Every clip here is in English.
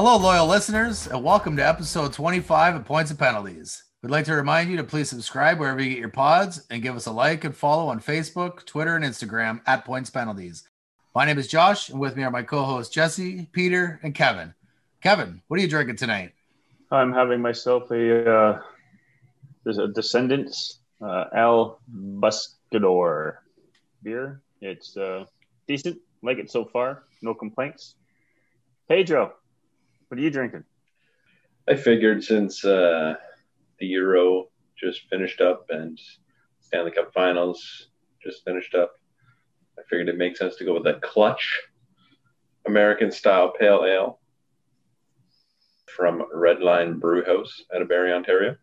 Hello, loyal listeners, and welcome to episode 25 of Points and Penalties. We'd like to remind you to please subscribe wherever you get your pods and give us a like and follow on Facebook, Twitter, and Instagram at Points Penalties. My name is Josh, and with me are my co hosts Jesse, Peter, and Kevin. Kevin, what are you drinking tonight? I'm having myself a uh, there's a Descendants uh, Al Buscador beer. It's uh, decent, like it so far, no complaints. Pedro, what are you drinking? I figured since uh, the Euro just finished up and Stanley Cup Finals just finished up, I figured it makes sense to go with that clutch American style pale ale from Redline Brew House out of Barrie, Ontario.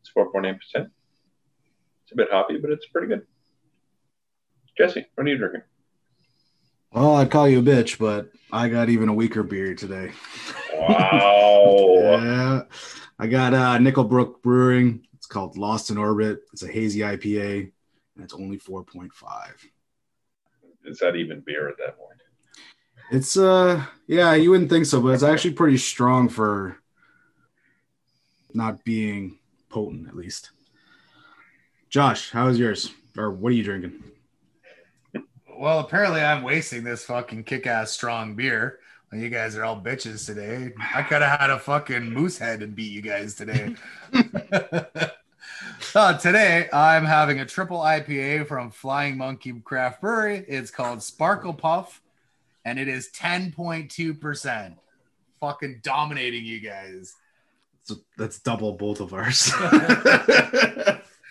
It's 4.8%. It's a bit hoppy, but it's pretty good. Jesse, what are you drinking? Well, I'd call you a bitch, but I got even a weaker beer today. Wow. yeah. I got uh, Nickelbrook Brewing. It's called Lost in Orbit. It's a hazy IPA, and it's only 4.5. Is that even beer at that point? It's uh yeah, you wouldn't think so, but it's actually pretty strong for not being potent at least. Josh, how is yours? Or what are you drinking? Well, apparently I'm wasting this fucking kick-ass strong beer. When you guys are all bitches today. I could have had a fucking Moosehead and beat you guys today. uh, today I'm having a triple IPA from Flying Monkey Craft Brewery. It's called Sparkle Puff, and it is 10.2%. Fucking dominating you guys. So that's double both of ours.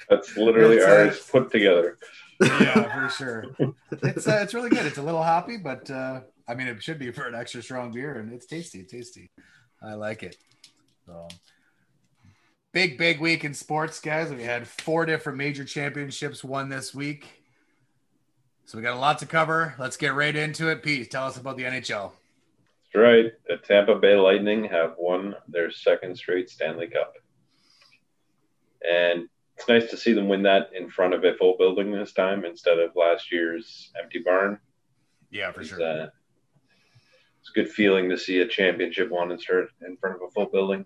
That's literally It's, ours put together. Yeah, for sure. It's uh, it's really good. It's a little hoppy, but uh, I mean, it should be for an extra strong beer, and it's tasty, tasty. I like it. So, big, big week in sports, guys. We had four different major championships won this week, so we got a lot to cover. Let's get right into it. Pete, tell us about the NHL. That's right. The Tampa Bay Lightning have won their second straight Stanley Cup. And it's nice to see them win that in front of a full building this time instead of last year's empty barn. Yeah, for It's, sure. uh, it's a good feeling to see a championship won in in front of a full building.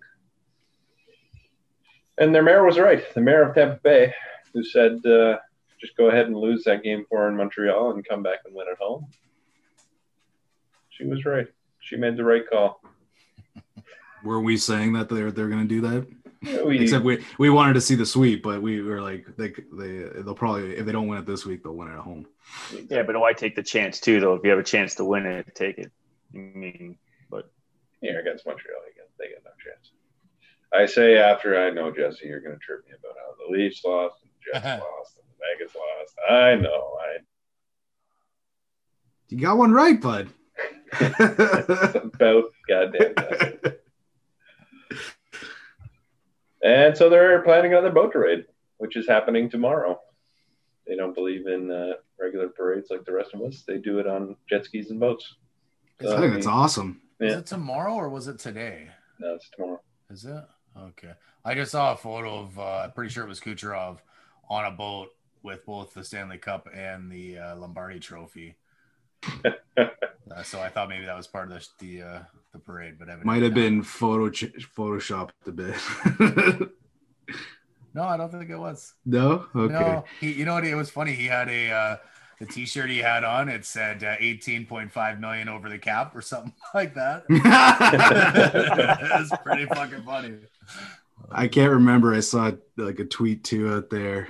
And their mayor was right. The mayor of Tampa Bay, who said, uh, just go ahead and lose that game for in Montreal and come back and win at home. She was right. She made the right call. Were we saying that they're they're gonna do that? We, Except we we wanted to see the sweep, but we were like they they they'll probably if they don't win it this week, they'll win it at home. Yeah, but why take the chance too? Though, if you have a chance to win it, take it. I mean, but Yeah, against Montreal, they get, they get no chance. I say after I know Jesse, you're going to trip me about how the Leafs lost, and the Jets lost, and the Vegas lost. I know. I You got one right, bud. it's about goddamn time. And so they're planning another boat parade, which is happening tomorrow. They don't believe in uh, regular parades like the rest of us. They do it on jet skis and boats. Is, I think that's awesome. is it tomorrow or was it today? No, it's tomorrow. Is it? Okay. I just saw a photo of, uh, I'm pretty sure it was Kucherov on a boat with both the Stanley Cup and the uh, Lombardi trophy. Uh, so I thought maybe that was part of the the, uh, the parade, but Might have not. been photo photoshopped a bit. No, I don't think it was. no, okay. No, he, you know what? It was funny. He had a uh, the T-shirt he had on. It said uh, 18.5 million over the cap or something like that. it was pretty fucking funny. I can't remember. I saw like a tweet too out there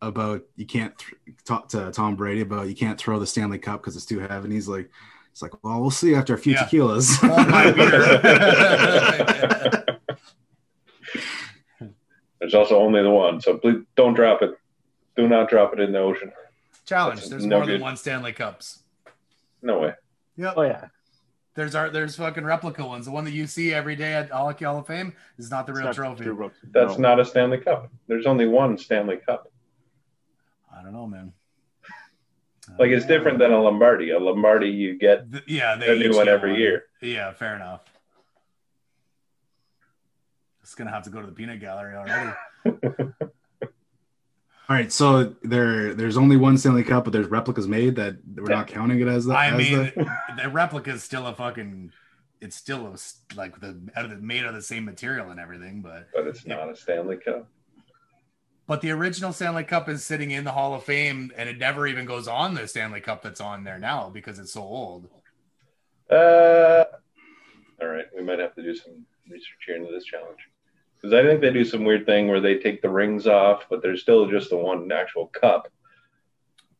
about you can't th- talk to Tom Brady about you can't throw the Stanley Cup because it's too heavy. And he's like, it's like, well, we'll see after a few Yeah. tequilas. There's also only the one, so please don't drop it. Do not drop it in the ocean. Challenge. That's There's no more than one Stanley Cups. No way. Yep. oh yeah, There's our there's fucking replica ones. The one that you see every day at Hockey Hall of Fame is not the It's real not trophy. true. That's No. not a Stanley Cup. There's only one Stanley Cup. I don't know, man. Like it's different than a Lombardi. A Lombardi you get Th- yeah, they a new one get every year. Yeah, fair enough. It's gonna have to go to the peanut gallery already. All right, so there there's only one Stanley Cup, but there's replicas made that we're not counting it as that. I as mean, the- the replica is still a fucking it's still a s- like the out of the made of the same material and everything, but but it's not a Stanley Cup. But the original Stanley Cup is sitting in the Hall of Fame, and it never even goes on the Stanley Cup that's on there now because it's so old. Uh, all right, we might have to do some research here into this challenge because I think they do some weird thing where they take the rings off, but there's still just the one actual cup.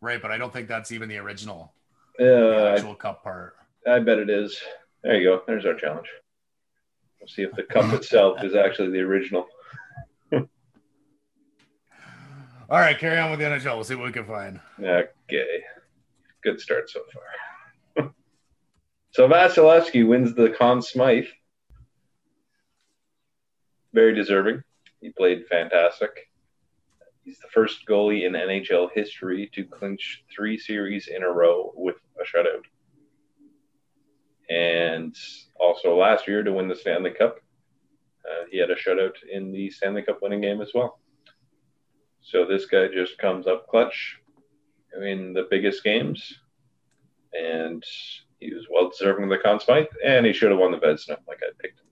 Right, but I don't think that's even the original Uh, the I actual cup part. I bet it is. There you go. There's our challenge. We'll see if the cup itself is actually the original. All right, carry on with the NHL. We'll see what we can find. Okay. Good start so far. so Vasilevsky wins the Conn Smythe. Very deserving. He played fantastic. He's the first goalie in NHL history to clinch three series in a row with a shutout. And also last year to win the Stanley Cup. Uh, he had a shutout in the Stanley Cup winning game as well. So this guy just comes up clutch in the biggest games, and he was well deserving of the Conn Smythe, and he should have won the Vezina like I picked him.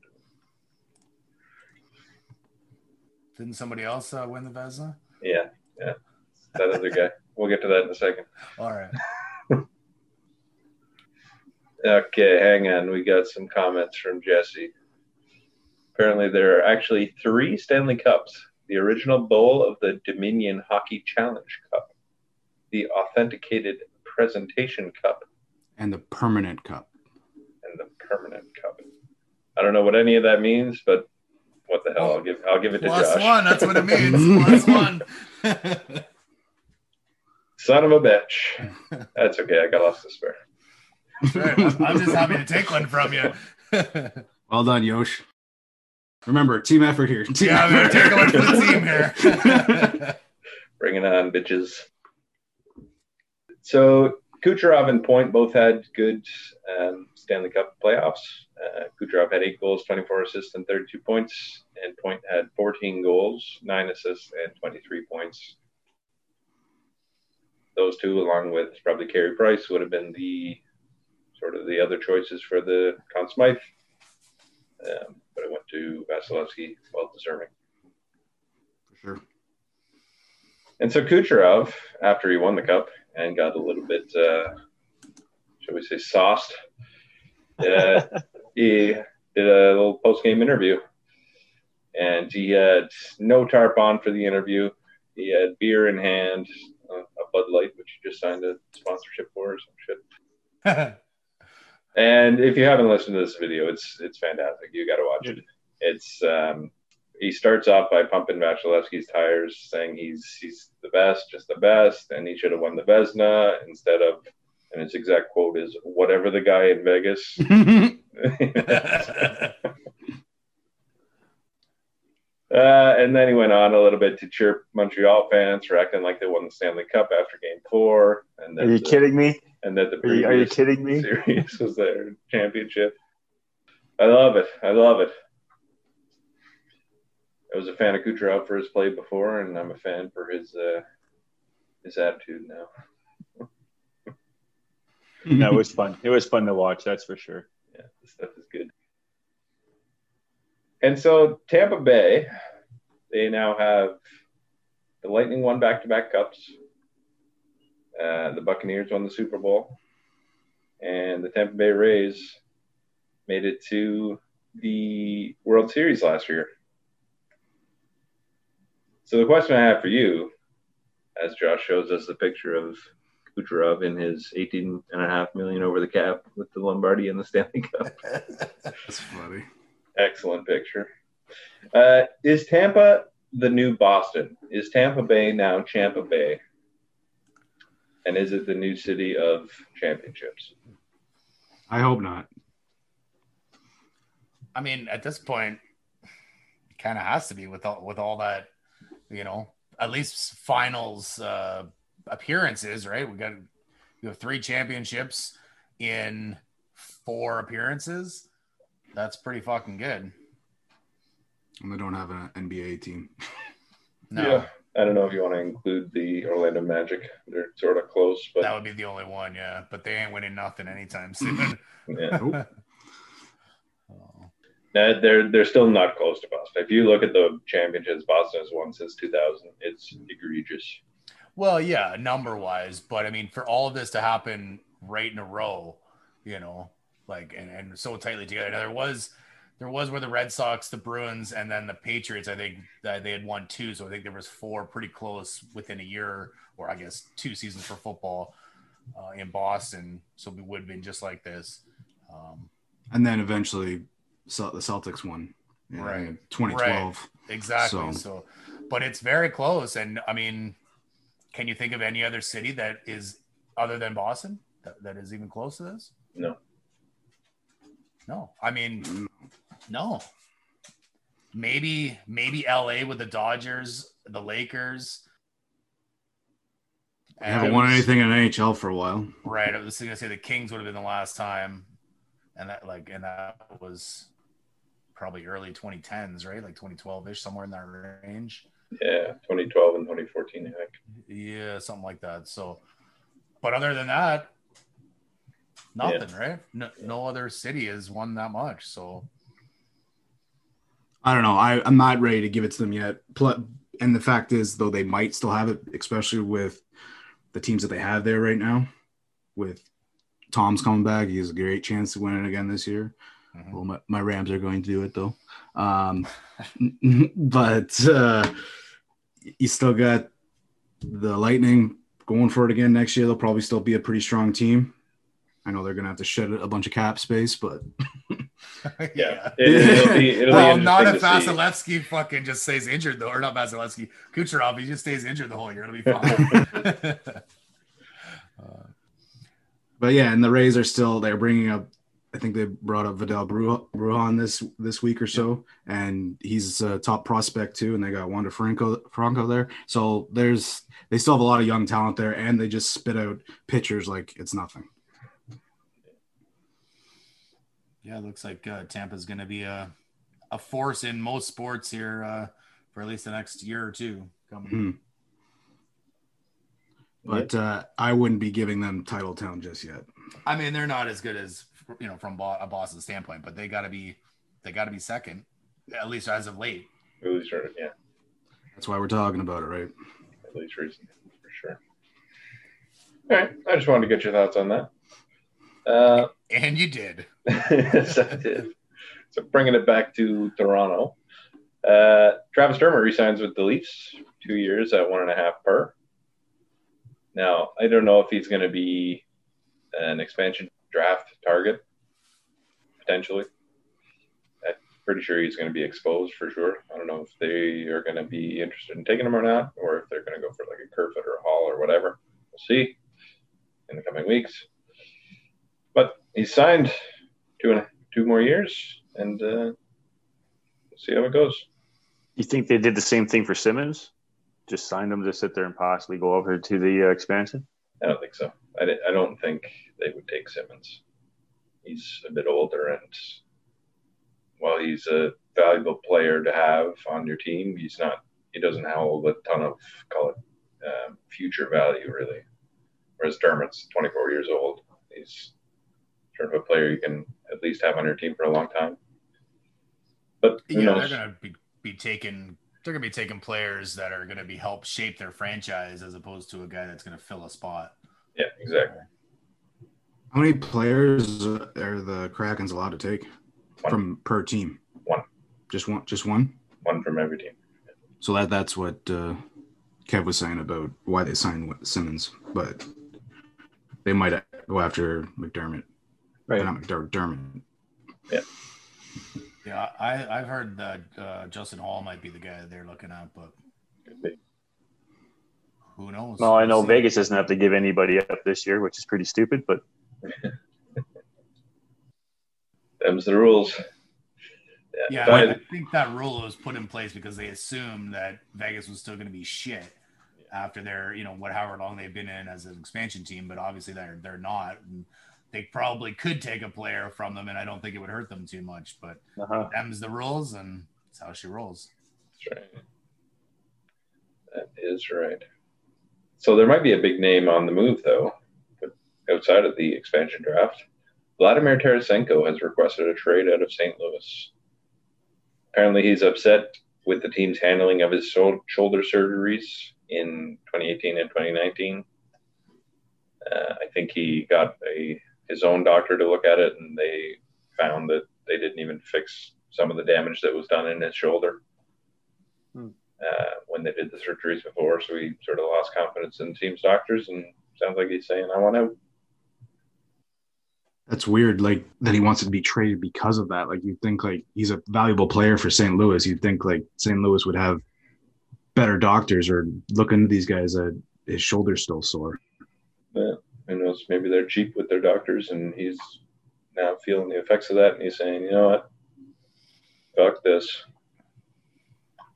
to. Didn't somebody else uh, win the Vezina? Yeah, yeah, that other guy. We'll get to that in a second. All right. Okay, hang on. We got some comments from Jesse. Apparently, there are actually three Stanley Cups the original bowl of the Dominion Hockey Challenge Cup, the Authenticated Presentation Cup, And the permanent cup. and the Permanent Cup. I don't know what any of that means, but what the hell? I'll give I'll give it to Plus Josh. one. That's what it means. Plus one. Son of a bitch. That's okay. I got lost to spare. Right. I'm I'm just happy to take one from you. Well done, Yosh. Remember, team effort here. Team yeah, I'm gonna effort. take one for the team here. Bring it on, bitches. So Kucherov and Point both had good um, Stanley Cup playoffs. Uh, Kucherov had eight goals, 24 assists, and 32 points. And Point had 14 goals, nine assists, and 23 points. Those two, along with probably Carey Price, would have been the sort of the other choices for the Conn Smythe. Um, but it went to Vasilevsky, well deserving. For sure. And so Kucherov, after he won the cup and got a little bit, uh, shall we say, sauced, uh, he did a little post game interview. And he had no tarp on for the interview. He had beer in hand, uh, a Bud Light, which he just signed a sponsorship for or some shit. And if you haven't listened to this video, it's it's fantastic. You got to watch it. It's um, he starts off by pumping Vasilevsky's tires, saying he's he's the best, just the best, and he should have won the Vezina instead of. And his exact quote is, "Whatever the guy in Vegas." Uh, and then he went on a little bit to chirp Montreal fans for acting like they won the Stanley Cup after Game Four, and Are you the- kidding me? And that the Are you, are you kidding me? series was their championship. I love it. I love it. I was a fan of Kucherov for his play before, and I'm a fan for his uh, his attitude now. No, it was fun. It was fun to watch. That's for sure. Yeah, this stuff is good. And so Tampa Bay, they now have the Lightning won back-to-back cups. Uh, the Buccaneers won the Super Bowl, and the Tampa Bay Rays made it to the World Series last year. So the question I have for you, as Josh shows us the picture of Kucherov in his 18 and a half million over the cap with the Lombardi and the Stanley Cup. That's funny. Excellent picture. Uh, is Tampa the new Boston? Is Tampa Bay now Champa Bay? And is it the new city of championships? I hope not. I mean, at this point, kind of has to be with all with all that, you know, at least finals uh, appearances, right? We got you have three championships in four appearances. That's pretty fucking good. And they don't have an NBA team. No, Yeah. I don't know if you want to include the Orlando Magic. They're sort of close, but that would be the only one, yeah. But they ain't winning nothing anytime soon. yeah. Nope. Uh, they're they're still not close to Boston. If you look at the championships Boston has won since 2000, it's egregious. Well, yeah, number wise, but I mean, for all of this to happen right in a row, you know, like and, and so tightly together. Now, there was there was where the Red Sox, the Bruins, and then the Patriots. I think that they had won two, so I think there was four pretty close within a year, or I guess two seasons for football uh, in Boston. So we would have been just like this. Um, And then eventually, Cel- the Celtics won. in Right. 2012. Exactly. So- So. but it's very close. And I mean, can you think of any other city that is other than Boston that, that is even close to this? No. No. I mean, mm. no. Maybe, maybe LA with the Dodgers, the Lakers. I haven't won anything in NHL for a while. Right. I was going to say the Kings would have been the last time. And that, like, and that was probably early 2010s, right? Like 2012 ish, somewhere in that range. Yeah, 2012 and 2014. I think. Yeah, something like that. So, but other than that, nothing, right? No, no other city has won that much. So, I don't know. I, I'm not ready to give it to them yet. And the fact is, though, they might still have it, especially with the teams that they have there right now. With Tom's coming back, he has a great chance to win it again this year. mhm. Well, my, my Rams are going to do it though. Um, but uh, you still got the Lightning going for it again next year. They'll probably still be a pretty strong team. I know they're going to have to shed a bunch of cap space, but Yeah, it, it'll be. It'll well, be not if interesting see. Vasilevsky fucking just stays injured though, or not Vasilevsky, Kucherov. He just stays injured the whole year. It'll be fine. Uh, but yeah, and the Rays are still they're bringing up. I think they brought up Vidal Bru- Brujan this this week or so, and he's a top prospect too. And they got Wander Franco Franco there, so there's they still have a lot of young talent there, and they just spit out pitchers like it's nothing. Yeah, it looks like uh, Tampa's going to be a a force in most sports here uh, for at least the next year or two coming. Hmm. But uh, I wouldn't be giving them title town just yet. I mean, they're not as good as you know from Bo- a Boston standpoint, but they got to be they got to be second, at least as of late. At least, for- yeah, That's why we're talking about it, right? at least recently, for sure. All right, I just wanted to get your thoughts on that. Uh, And you did. So bringing it back to Toronto, uh, Travis Dermott resigns with the Leafs, two years at one and a half per. Now I don't know if he's going to be an expansion draft target potentially. I'm pretty sure he's going to be exposed for sure. I don't know if they are going to be interested in taking him or not, or if they're going to go for like a Kerfoot or a Holl or whatever. We'll see in the coming weeks. He's signed two and two more years, and uh, we'll see how it goes. You think they did the same thing for Simmons? Just signed him to sit there and possibly go over to the uh, expansion? I don't think so. I, I don't think they would take Simmons. He's a bit older, and while he's a valuable player to have on your team, he's not. He doesn't hold a ton of call it um, future value really. Whereas Dermott's 24 years old. He's sort of a player you can at least have on your team for a long time. But who Yeah, knows? they're gonna be, be taking they're gonna be taking players that are gonna be help shape their franchise as opposed to a guy that's gonna fill a spot. Yeah, exactly. How many players are the Krakens allowed to take One. from per team? One. Just one. Just one. One from every team. So that that's what uh, Kev was saying about why they signed Simmons, but they might go after McDermott. Right. Not McDermott. Dermott. Yeah, I I've heard that uh, Justin Holl might be the guy they're looking at, but who knows? No, I know We'll see. Vegas doesn't have to give anybody up this year, which is pretty stupid, but Them's the rules. Yeah, but I, I think that rule was put in place because they assumed that Vegas was still going to be shit after their, you know, what however long they've been in as an expansion team, but obviously they're they're not. And they probably could take a player from them, and I don't think it would hurt them too much. But uh-huh. them's the rules, and that's how she rolls. That's right. That is right. So there might be a big name on the move, though, but outside of the expansion draft. Vladimir Tarasenko has requested a trade out of St. Louis. apparently he's upset with the team's handling of his shoulder surgeries in 2018 and 2019. Uh, I think he got a his own doctor to look at it, and they found that they didn't even fix some of the damage that was done in his shoulder Hmm. uh, when they did the surgeries before. So he sort of lost confidence in the team's doctors, and sounds like he's saying, "I want out." That's weird, like that he wants to be traded because of that. Like you think like he's a valuable player for St. Louis. You'd think like St. Louis would have better doctors or look into these guys that his shoulder's still sore. But who knows? Maybe they're cheap with their doctors, and he's now feeling the effects of that, and he's saying, "You know what? Fuck this.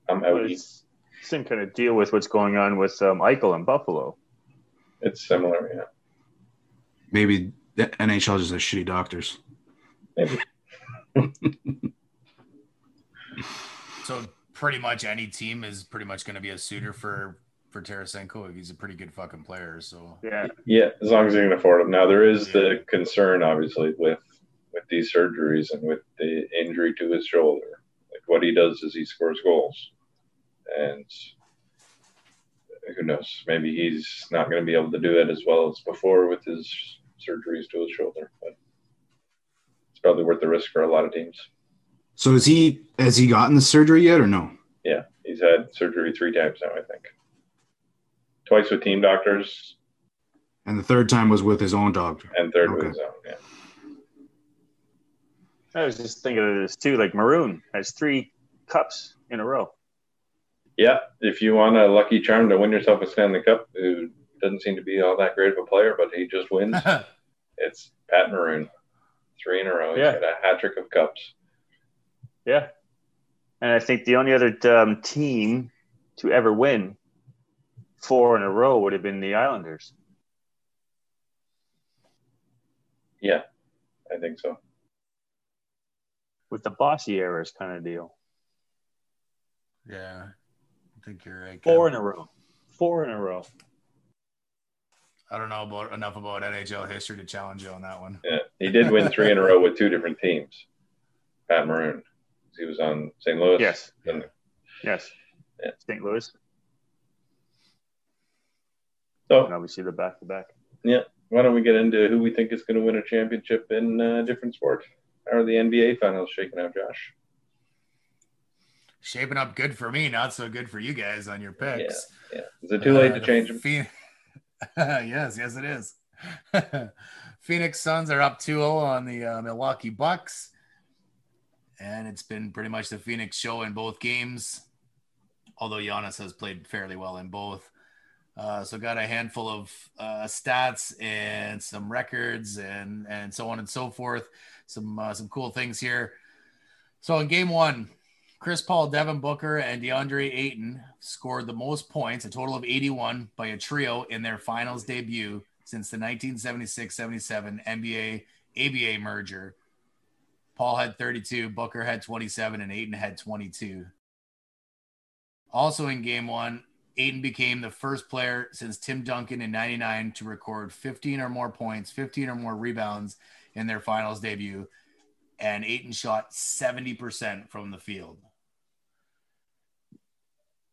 I'm out." But it's same kind of deal with what's going on with um, Eichel in Buffalo. It's similar, yeah. Maybe the NHL just has shitty doctors. Maybe. So pretty much any team is pretty much going to be a suitor for for Tarasenko. He's a pretty good fucking player. So Yeah, Yeah, as long as you can afford him. Now there is the concern, obviously, with with these surgeries and with the injury to his shoulder. Like what he does is he scores goals, and who knows? Maybe he's not going to be able to do it as well as before with his surgeries to his shoulder. But it's probably worth the risk for a lot of teams. So is he has he gotten the surgery yet or no? Yeah, he's had surgery three times now, I think. Twice with team doctors, And the third time was with his own doctor. and third with his own. Yeah. I was just thinking of this too. Like Maroon has three cups in a row. Yeah, if you want a lucky charm to win yourself a Stanley Cup, who doesn't seem to be all that great of a player, but he just wins, it's Pat Maroon. Three in a row. He's Yeah. got a hat trick of cups. Yeah, and I think the only other um, team to ever win four in a row would have been the Islanders. Yeah, I think so. with the bossy errors kind of deal. yeah, I think you're right. Four in a row. Four in a row. I don't know about enough about NHL history to challenge you on that one. Yeah, he did win three in a row with two different teams. Pat Maroon. He was on St. Louis. Yes. Yes. Yeah. St. Louis. So And obviously the back to back. Yeah. Why don't we get into who we think is going to win a championship in a different sport? How are the NBA finals shaking out, Josh? Shaping up good for me, not so good for you guys on your picks. Yeah. Is it too late Uh, to change them? Phoen- yes, yes, it is. Phoenix Suns are up 2 0 on the uh, Milwaukee Bucks. And it's been pretty much the Phoenix show in both games, although Giannis has played fairly well in both. Uh, so got a handful of uh, stats and some records and and so on and so forth. Some uh, some cool things here. So in game one, Chris Paul, Devin Booker, and DeAndre Ayton scored the most points, a total of 81, by a trio in their finals debut since the 1976-77 NBA ABA merger. Paul had 32, Booker had 27, and Ayton had 22. Also in game one, Ayton became the first player since Tim Duncan in 99 to record 15 or more points, 15 or more rebounds in their finals debut. And Ayton shot 70% from the field.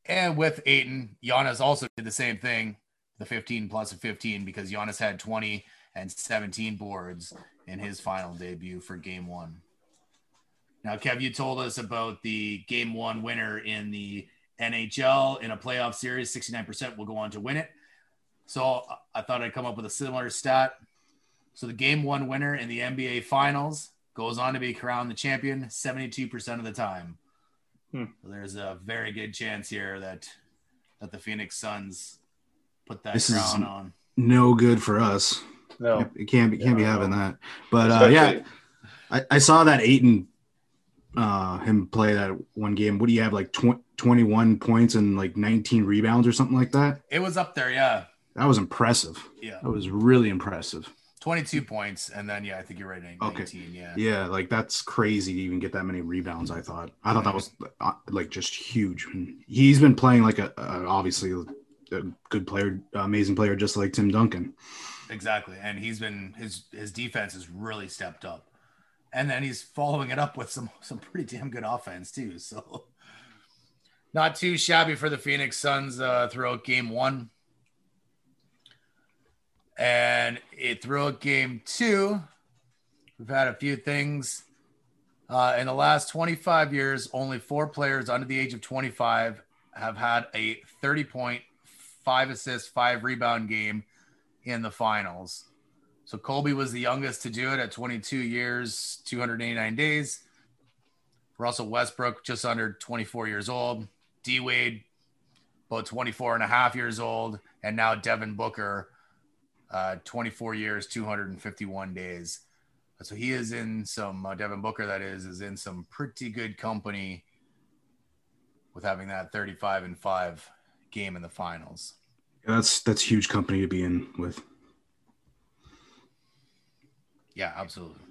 And with Ayton, Giannis also did the same thing, the 15 plus a 15, because Giannis had 20 and 17 boards in his final debut for game one. Now, Kev, you told us about the game one winner in the NHL in a playoff series, 69% will go on to win it. So I thought I'd come up with a similar stat. So the game one winner in the NBA finals goes on to be crowned the champion 72% of the time. Hmm. So there's a very good chance here that that the Phoenix Suns put that This is- crown on. No good for us. No. It can't be can't be Yeah. having that. But uh, yeah, I, I saw that Ayton, uh, him play that one game. What do you have like tw- 21 points and like 19 rebounds or something like that? It was up there, yeah. That was impressive. Yeah. That was really impressive. 22 points. And then, yeah, I think you're right. 19, Okay. yeah. Yeah, like that's crazy to even get that many rebounds. I thought. I thought that was uh, like just huge. He's been playing like a, a obviously a good player, amazing player, just like Tim Duncan. Exactly. And he's been his his defense has really stepped up. and then he's following it up with some some pretty damn good offense too. So not too shabby for the Phoenix Suns uh, throughout game one. And it throughout game two, we've had a few things. Uh, in the last 25 years, only four players under the age of 25 have had a 30 point, five assist, five rebound game in the finals. So Kobe was the youngest to do it at 22 years, 289 days. Russell Westbrook, just under 24 years old. D Wade, about 24 and a half years old. And now Devin Booker, uh, 24 years, 251 days. So he is in some, uh, Devin Booker, that is, is in some pretty good company with having that 35 and 5 game in the finals. That's that's huge company to be in with. Yeah, absolutely.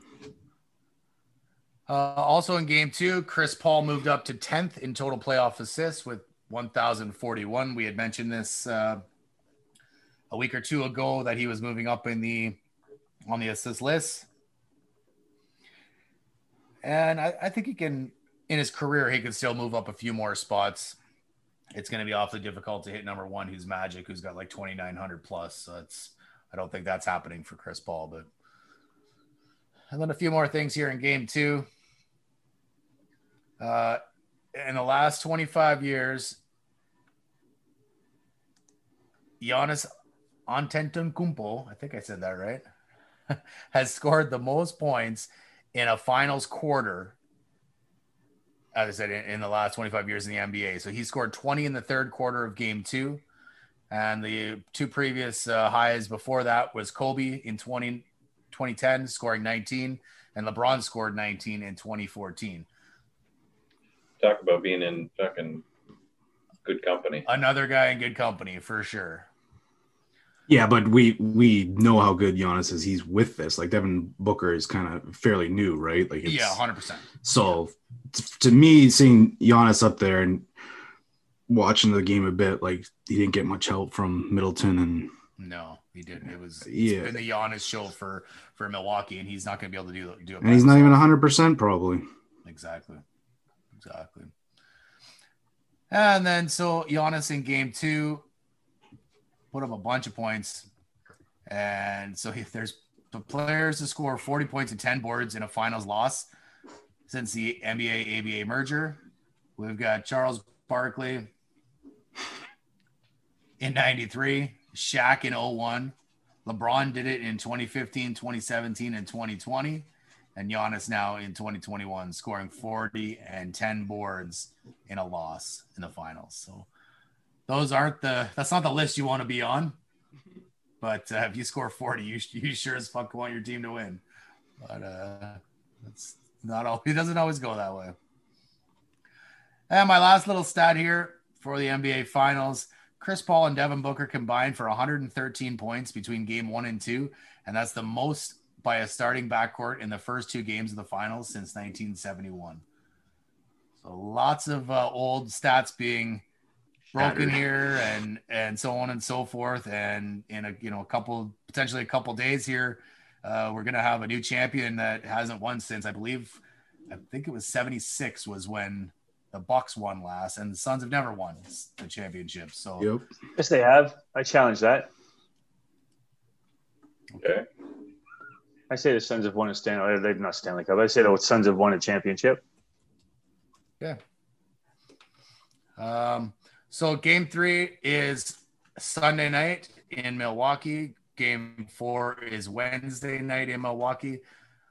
Uh, also in game two, Chris Paul moved up to 10th in total playoff assists with 1,041. We had mentioned this uh, a week or two ago that he was moving up in the on the assist list. And I, I think he can, in his career, he can still move up a few more spots. It's going to be awfully difficult to hit number one, who's Magic, who's got like 2,900 plus. So it's, I don't think that's happening for Chris Paul, but. And then a few more things here in game two. Uh, in the last 25 years, Giannis Antetokounmpo, I think I said that right, has scored the most points in a finals quarter. As I said, in, in, the last 25 years in the NBA. So he scored 20 in the third quarter of game two. And the two previous uh, highs before that was Kobe in 20, 2010, scoring 19, and LeBron scored 19 in 2014. Talk about being in fucking good company. Another guy in good company for sure. Yeah, but we we know how good Giannis is. He's with this. Like Devin Booker is kind of fairly new, right? Like yeah, hundred percent. So yeah. to me, seeing Giannis up there and watching the game a bit, like he didn't get much help from Middleton and no, he didn't. It was yeah. been the Giannis show for for Milwaukee, and he's not going to be able to do do it. And he's not even hundred percent probably. Exactly, exactly. And then so Giannis in game two put up a bunch of points. And so if there's the players to score 40 points and 10 boards in a finals loss since the NBA ABA merger. We've got Charles Barkley in 93, Shaq in 01. LeBron did it in 2015, 2017, and 2020. And Giannis now in 2021, scoring 40 and 10 boards in a loss in the finals. So those aren't the that's not the list you want to be on. But uh, if you score 40, you, you sure as fuck want your team to win. But uh, that's not all. It doesn't always go that way. And my last little stat here for the NBA Finals: Chris Paul and Devin Booker combined for 113 points between Game One and Two, and that's the most by a starting backcourt in the first two games of the finals since 1971. So lots of uh, old stats being broken here and and so on and so forth. And in a you know a couple potentially a couple days here uh, we're gonna have a new champion that hasn't won since i believe i think it was 76 was when the bucks won last and the suns have never won the championship so yep. yes they have. I challenge that. Okay i say the suns have won a stanley they've not stanley cup i say the suns have won a championship yeah um so game three is Sunday night in Milwaukee. Game four is Wednesday night in Milwaukee.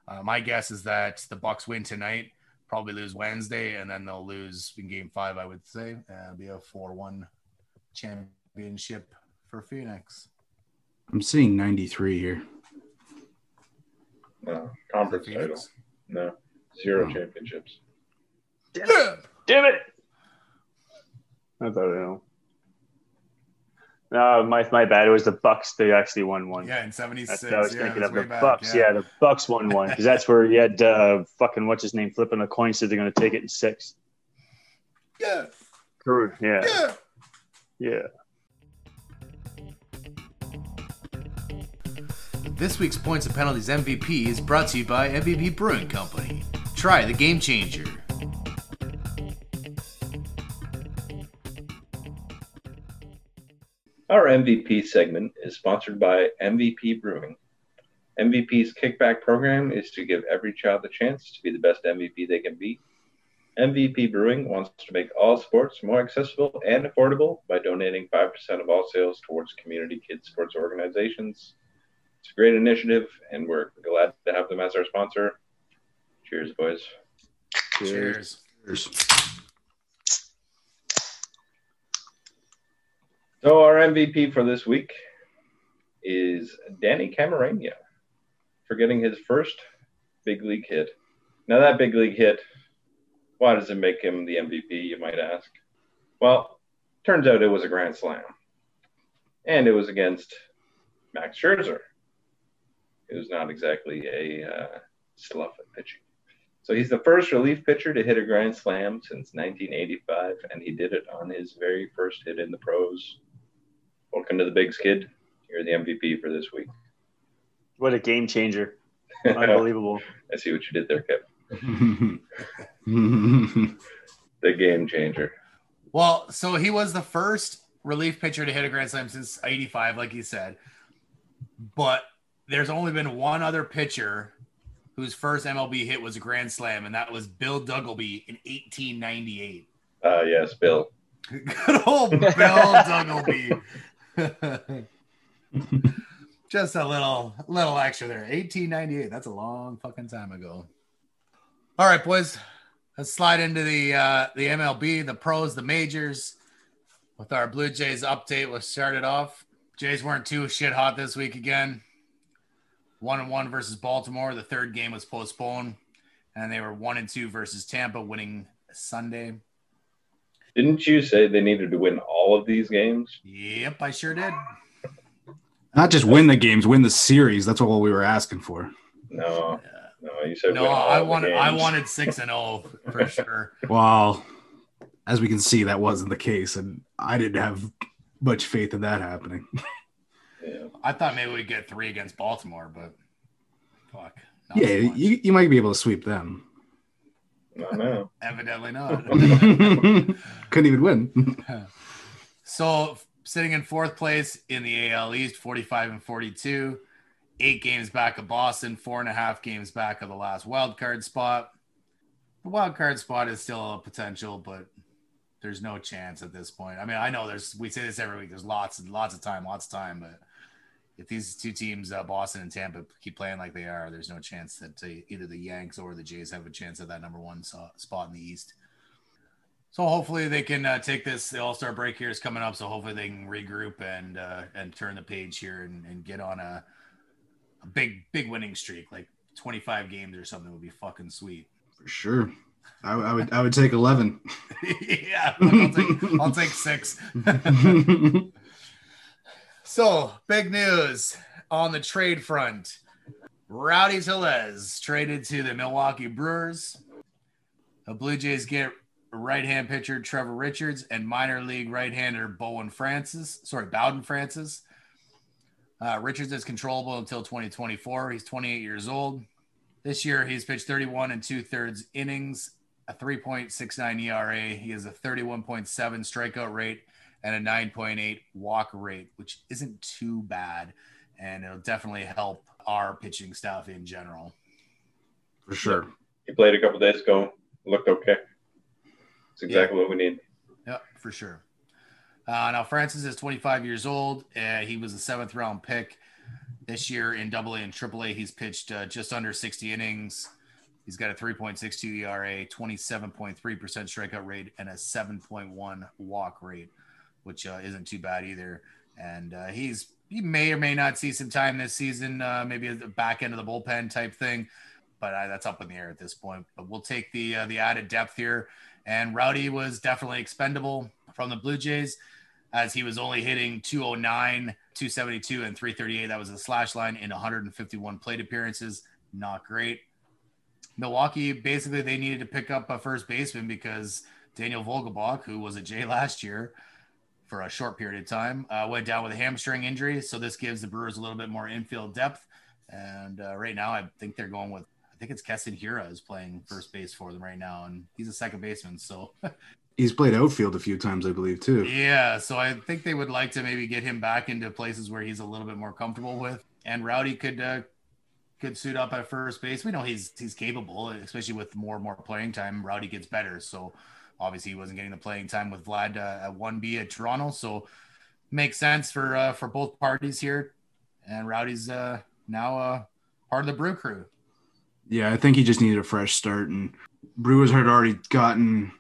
Uh, my guess is that the Bucks win tonight, probably lose Wednesday, and then they'll lose in Game Five. I would say uh, it'll be a four-one championship for Phoenix. I'm seeing 93 here. No conference title. No zero oh. championships. Damn it! Damn it! I thought I know. No, my my bad. It was the Bucks. They actually won one. Yeah, in '76. I was yeah, thinking of the back, Bucks. Yeah. Yeah. the Bucks won one because that's where you had uh, fucking what's his name flipping a coin, said they're going to take it in six. Yeah. Correct. Yeah. Yeah. Yeah. This week's Points and Penalties MVP is brought to you by MVP Brewing Company. Try the game changer. Our MVP segment is sponsored by MVP Brewing. MVP's kickback program is to give every child the chance to be the best MVP they can be. MVP Brewing wants to make all sports more accessible and affordable by donating 5% of all sales towards community kids sports organizations. It's a great initiative, and we're glad to have them as our sponsor. Cheers, boys. Cheers. Cheers. So our MVP for this week is Danny Camarena for getting his first big league hit. Now that big league hit, why does it make him the MVP, you might ask? Well, turns out it was a grand slam. And it was against Max Scherzer. It was not exactly a uh, slough at pitching. So he's the first relief pitcher to hit a grand slam since 1985, and he did it on his very first hit in the pros. Welcome to the Big Skid. You're the MVP for this week. What a game changer. Unbelievable. I see what you did there, Kev. The game changer. Well, so he was the first relief pitcher to hit a grand slam since 85, like you said. But there's only been one other pitcher whose first MLB hit was a grand slam, and that was Bill Duggleby in 1898. Uh, yes, Bill. Good old Bill Duggleby. Just a little little extra there. 1898. That's a long fucking time ago. All right, boys. Let's slide into the uh the MLB, the pros, the majors. With our Blue Jays update, we'll start it off. Jays weren't too shit hot this week again. One and one versus Baltimore. The third game was postponed, and they were one and two versus Tampa, winning Sunday. Didn't you say they needed to win all of these games? Yep, I sure did. Not just win the games, win the series. That's what we were asking for. No, no. You said No, win all I of the wanted I wanted six and zero for sure. Well, as we can see, that wasn't the case, and I didn't have much faith in that happening. Yeah. I thought maybe we'd get three against Baltimore, but fuck. not yeah, so you, you might be able to sweep them. No, no. evidently not. Couldn't even win. so sitting in fourth place in the AL East, 45 and 42, eight games back of Boston, four and a half games back of the last wild card spot. The wild card spot is still a potential, but there's no chance at this point. I mean, I know there's we say this every week. There's lots and lots of time, lots of time, but if these two teams, uh, Boston and Tampa, keep playing like they are, there's no chance that uh, either the Yanks or the Jays have a chance at that number one so- spot in the East. So hopefully they can uh, take this. The All Star break here is coming up, so hopefully they can regroup and uh, and turn the page here and, and get on a, a big big winning streak, like 25 games or something would be fucking sweet. For sure. I, I would I would take eleven. yeah, I'll take, I'll take six. So, big news on the trade front. Rowdy Tellez traded to the Milwaukee Brewers. The Blue Jays get right hand pitcher Trevor Richards and minor league right hander Bowen Francis. Sorry, Bowden Francis. Uh, Richards is controllable until 2024. He's 28 years old. This year, he's pitched 31 and two thirds innings, a 3.69 ERA. He has a 31.7 strikeout rate and a 9.8 walk rate, which isn't too bad. And it'll definitely help our pitching staff in general. For sure. He played a couple days ago. Looked okay. It's exactly what we need. Yeah, for sure. Uh, now, Francis is 25 years old. Uh, he was a seventh round pick this year in Double A AA and Triple A. He's pitched uh, just under 60 innings. He's got a 3.62 ERA, 27.3% strikeout rate, and a 7.1 walk rate, which uh, isn't too bad either. And uh, he's he may or may not see some time this season, uh, maybe at the back end of the bullpen type thing, but uh, that's up in the air at this point. But we'll take the uh, the added depth here. And Rowdy was definitely expendable from the Blue Jays as he was only hitting 209, 272, and 338. That was the slash line in 151 plate appearances. Not great. Milwaukee, basically, they needed to pick up a first baseman because Daniel Vogelbach, who was a Jay last year for a short period of time, uh, went down with a hamstring injury. So this gives the Brewers a little bit more infield depth And uh, right now, I think they're going with I think it's Keston Hiura is playing first base for them right now, and he's a second baseman. So He's played outfield a few times, I believe, too. yeah, so I think they would like to maybe get him back into places where he's a little bit more comfortable with. And Rowdy could uh, could suit up at first base. We know he's he's capable, especially with more and more playing time. Rowdy gets better, so obviously he wasn't getting the playing time with Vlad uh, at one B at Toronto, so makes sense for uh, for both parties here. And Rowdy's uh, now uh, part of the Brew Crew. Yeah, I think he just needed a fresh start. And Brewers had already gotten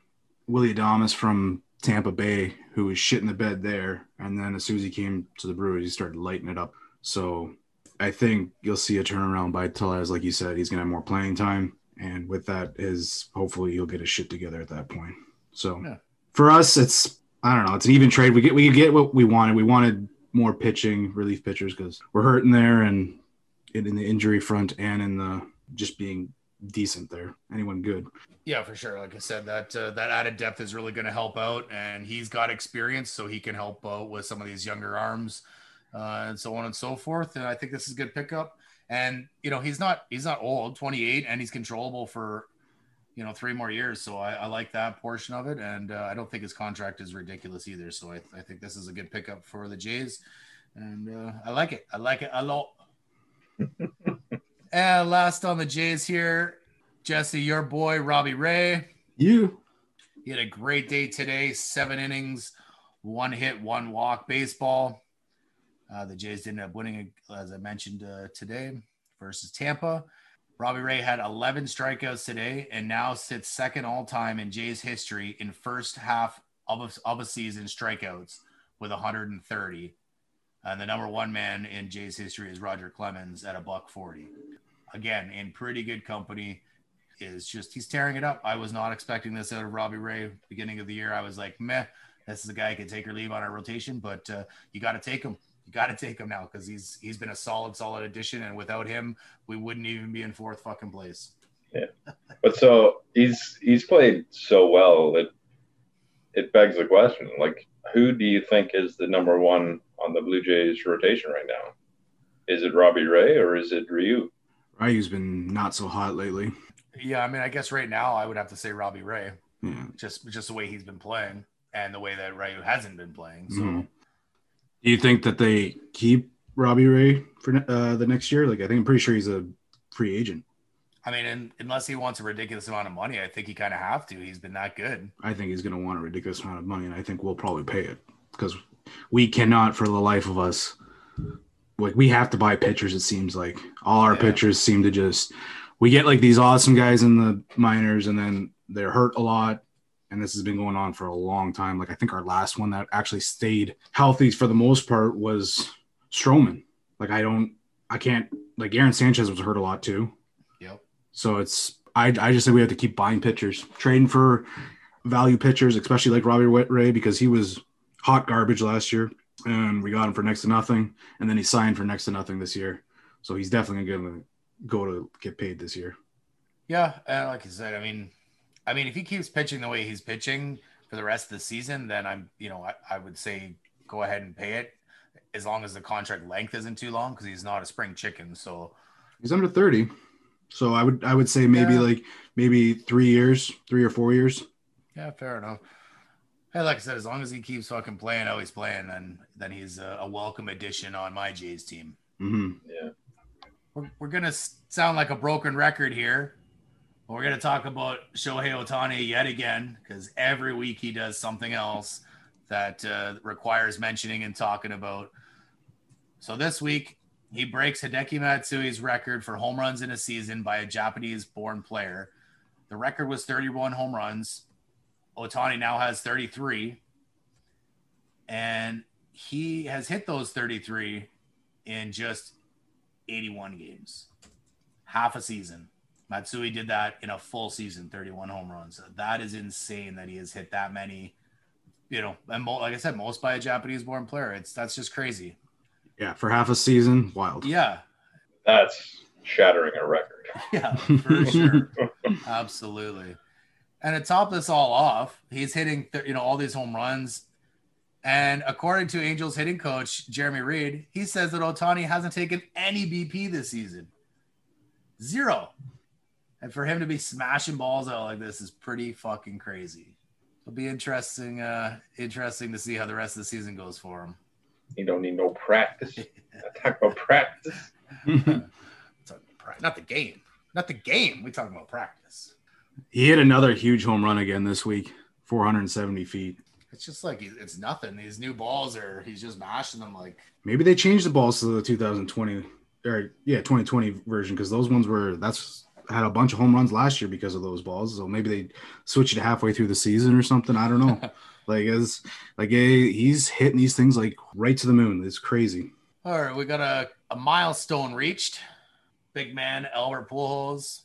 Willy Adames from Tampa Bay, who was shit in the bed there. And then as soon as he came to the Brewers, he started lighting it up. So I think you'll see a turnaround by Tellez. Like you said, he's going to have more playing time. And with that, is hopefully he'll get his shit together at that point. So Yeah. for us, it's I don't know. It's an even trade. We get we get what we wanted. We wanted more pitching relief pitchers because we're hurting there and in, in the injury front and in the just being decent there. Anyone good? Yeah, for sure. Like I said, that uh, that added depth is really going to help out, and he's got experience, so he can help out with some of these younger arms, uh, and so on and so forth. And I think this is a good pickup. And you know, he's not he's not old, 28, and he's controllable for you know three more years. So I, I like that portion of it, and uh, I don't think his contract is ridiculous either. So I, I think this is a good pickup for the Jays, and uh, I like it. I like it a lot. and last on the Jays here, Jesse, your boy Robbie Ray. You? He had a great day today. Seven innings, one hit, one walk, baseball. Uh, the Jays didn't end up winning, as I mentioned uh, today, versus Tampa. Robbie Ray had 11 strikeouts today and now sits second all time in Jays history in first half of a, of a season strikeouts with 130. And the number one man in Jays history is Roger Clemens at a buck 40. Again, in pretty good company is just he's tearing it up. I was not expecting this out of Robbie Ray. Beginning of the year, I was like, meh, this is a guy who can take or leave on our rotation, but uh, you got to take him. You got to take him now because he's he's been a solid, solid addition, and without him, we wouldn't even be in fourth fucking place. Yeah, but so he's he's played so well that it begs the question: like, who do you think is the number one on the Blue Jays rotation right now? Is it Robbie Ray or is it Ryu? Ryu's been not so hot lately. Yeah, I mean, I guess right now I would have to say Robbie Ray, Yeah. just just the way he's been playing and the way that Ryu hasn't been playing. So. Mhm. Do you think that they keep Robbie Ray for uh, the next year? Like, I think I'm pretty sure he's a free agent. I mean, and, unless he wants a ridiculous amount of money, I think he kind of have to. He's been that good. I think he's going to want a ridiculous amount of money, and I think we'll probably pay it because we cannot, for the life of us, like we have to buy pitchers. It seems like all our Yeah. pitchers seem to just we get like these awesome guys in the minors, and then they're hurt a lot. And this has been going on for a long time. Like I think our last one that actually stayed healthy for the most part was Stroman. Like I don't, I can't. Like Aaron Sanchez was hurt a lot too. Yep. So it's I I just say we have to keep buying pitchers, trading for value pitchers, especially like Robbie Ray because he was hot garbage last year, and we got him for next to nothing, and then he signed for next to nothing this year. So he's definitely going to go to get paid this year. Yeah, and like I said, I mean, I mean, if he keeps pitching the way he's pitching for the rest of the season, then I'm, you know, I, I would say go ahead and pay it as long as the contract length isn't too long because he's not a spring chicken. So He's under thirty, so I would I would say maybe Yeah. like maybe three years, three or four years. yeah, fair enough. Hey, like I said, as long as he keeps fucking playing how he's playing, then then he's a, a welcome addition on my Jays team. hmm Yeah. We're, we're gonna sound like a broken record here. We're gonna talk about Shohei Ohtani yet again because every week he does something else that uh, requires mentioning and talking about. So this week he breaks Hideki Matsui's record for home runs in a season by a Japanese-born player. The record was 31 home runs. Ohtani now has 33, and he has hit those 33 in just 81 games, half a season. Matsui did that in a full season, 31 home runs. That is insane that he has hit that many. You know, and mo- like I said, most by a Japanese-born player. It's that's just crazy. Yeah, for half a season, wild. Yeah, That's shattering a record. yeah, for sure, absolutely. And to top this all off, he's hitting th- you know all these home runs, And according to Angels hitting coach Jeremy Reed, he says that Ohtani hasn't taken any BP this season. Zero. And for him to be smashing balls out like this is pretty fucking crazy. It'll be interesting, uh, interesting to see how the rest of the season goes for him. You don't need no practice. talk about practice. Not the game. Not the game. We talking about practice. He hit another huge home run again this week, 470 feet. It's just like it's nothing. These new balls are he's just mashing them like maybe they changed the balls to the 2020 or yeah 2020 version because those ones were that's had a bunch of home runs last year because of those balls. So maybe they switched it halfway through the season or something. I don't know. like as like a, he's hitting these things like right to the moon. It's crazy. All right, we got a, a milestone reached. Big man Albert Pujols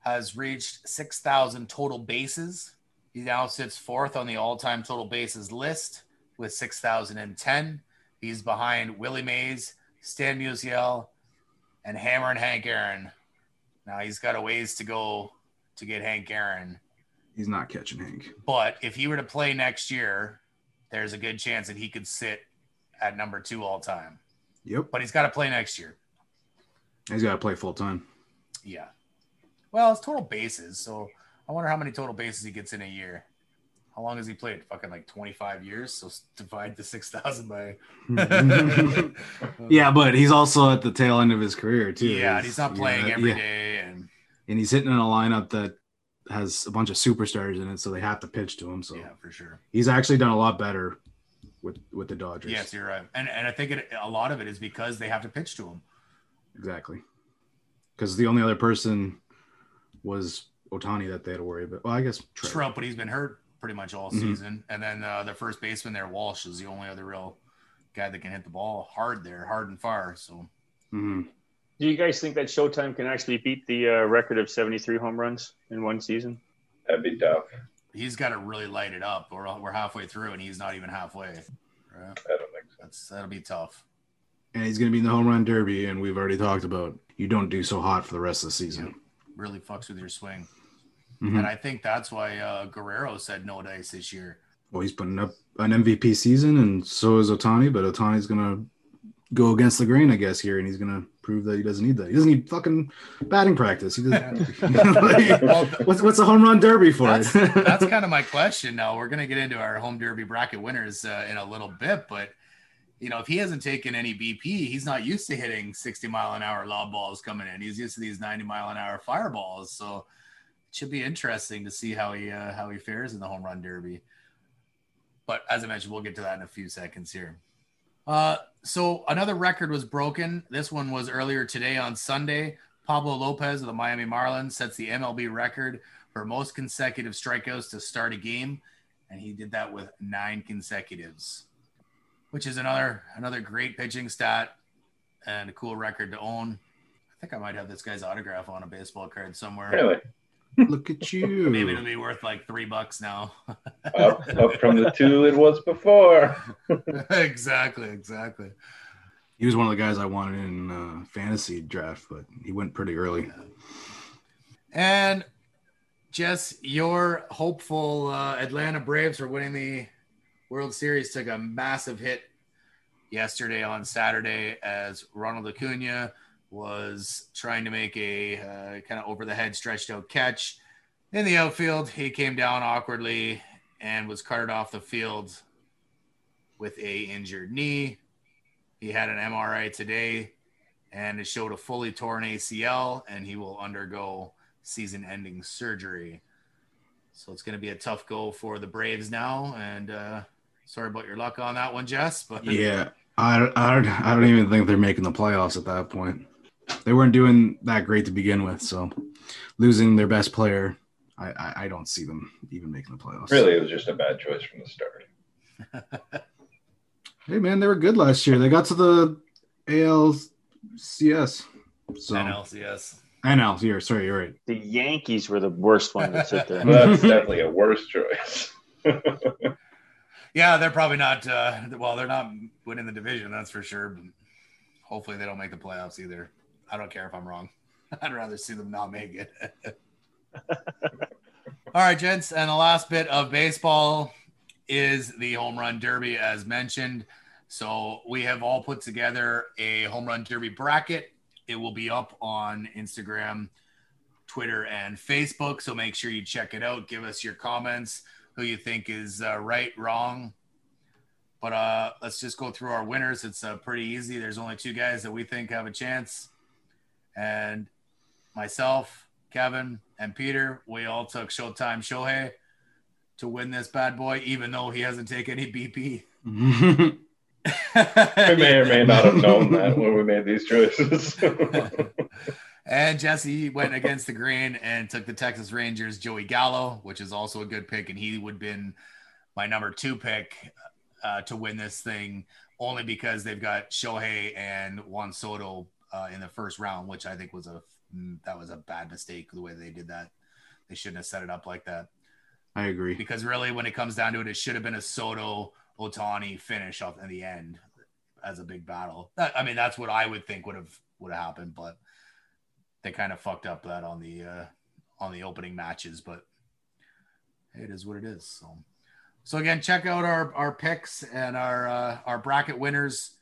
has reached 6,000 total bases. He now sits fourth on the all-time total bases list with 6,010. He's behind Willie Mays, Stan Musial, and Hammerin' Hank Aaron. Now he's got a ways to go to get Hank Aaron. He's not catching Hank. But if he were to play next year, there's a good chance that he could sit at number two all time. Yep. But he's got to play next year. He's got to play full time. Yeah. Well, it's total bases. So I wonder how many total bases he gets in a year. How long has he played? Fucking like 25 years. So divide the 6,000 by. yeah, but he's also at the tail end of his career, too. Yeah, he's, he's not playing yeah, every yeah. day, and And he's hitting in a lineup that has a bunch of superstars in it, so they have to pitch to him. So yeah, for sure. He's actually done a lot better with with the Dodgers. Yes, you're right, and and I think it, a lot of it is because they have to pitch to him. Exactly, because the only other person was Ohtani that they had to worry about. Well, I guess Trout, Trout but he's been hurt pretty much all mm-hmm. season. And then uh, the first baseman there, Walsh, is the only other real guy that can hit the ball hard there, hard and far. So, mm-hmm. do you guys think that Showtime can actually beat the uh, record of 73 home runs in one season? That'd be tough. He's got to really light it up. We're, we're halfway through, and he's not even halfway. Right? I don't think so. That's, that'll be tough. And he's going to be in the home run derby, and we've already talked about you don't do so hot for the rest of the season. Yeah. Really fucks with your swing. Mm-hmm. And I think that's why uh, Guerrero said no dice this year. Well, he's putting up an MVP season, and so is Ohtani. But Ohtani's gonna go against the grain, I guess, here, and he's gonna prove that he doesn't need that. He doesn't need fucking batting practice. He doesn't. like, well, what's what's a home run derby for? That's, that's kind of my question. Now we're gonna get into our home derby bracket winners uh, in a little bit, but you know, if he hasn't taken any BP, he's not used to hitting 60 mile an hour lob balls coming in. He's used to these 90 mile an hour fireballs. So should be interesting to see how he uh, how he fares in the home run derby. But as I mentioned, we'll get to that in a few seconds here. Uh, so another record was broken. This one was earlier today on Sunday. Pablo Lopez of the Miami Marlins sets the MLB record for most consecutive strikeouts to start a game, and he did that with nine consecutives, which is another another great pitching stat and a cool record to own. I think I might have this guy's autograph on a baseball card somewhere. Really? Look at you. Maybe it'll be worth like three bucks now. up, up from the two it was before. exactly, exactly. He was one of the guys I wanted in uh, fantasy draft, but he went pretty early. And Jess, your hopeful uh, Atlanta Braves for winning the World Series took a massive hit yesterday on Saturday as Ronald Acuna was trying to make a uh, kind of over the head stretched out catch in the outfield. He came down awkwardly and was carted off the field with a injured knee. He had an MRI today and it showed a fully torn ACL and he will undergo season-ending surgery. So it's going to be a tough go for the Braves now and uh sorry about your luck on that one, Jess, but Yeah. I, I, I don't even think they're making the playoffs at that point they weren't doing that great to begin with. So losing their best player, I, I, I don't see them even making the playoffs. Really, it was just a bad choice from the start. hey man, they were good last year. They got to the ALCS. So NLCS. NL, you're sorry, you're right. The Yankees were the worst one to sit there. well, that's definitely a worse choice. yeah, they're probably not. Uh, well, they're not winning the division, that's for sure. But hopefully, they don't make the playoffs either. I don't care if I'm wrong. I'd rather see them not make it. All right, gents, and the last bit of baseball is the home run derby, as mentioned. So we have all put together a home run derby bracket. It will be up on Instagram, Twitter, and Facebook. So make sure you check it out. Give us your comments, who you think is uh, right, wrong. But uh, let's just go through our winners. It's uh, pretty easy. There's only two guys that we think have a chance. And myself, Kevin, and Peter, we all took Showtime Shohei to win this bad boy, even though he hasn't taken any BP. We may or may not have known that when we made these choices. and Jesse went against the grain and took the Texas Rangers Joey Gallo, which is also a good pick, and he would have been my number two pick uh, to win this thing, only because they've got Shohei and Juan Soto uh, in the first round, which I think was a that was a bad mistake the way they did that. They shouldn't have set it up like that I agree. because really, when it comes down to it, it should have been a Soto Ohtani finish off in the end as a big battle. That, I mean, that's what I would think would have would have happened, but they kind of fucked up that on the uh, on the opening matches. But it is what it is. So, so again, check out our our picks and our uh, our bracket winners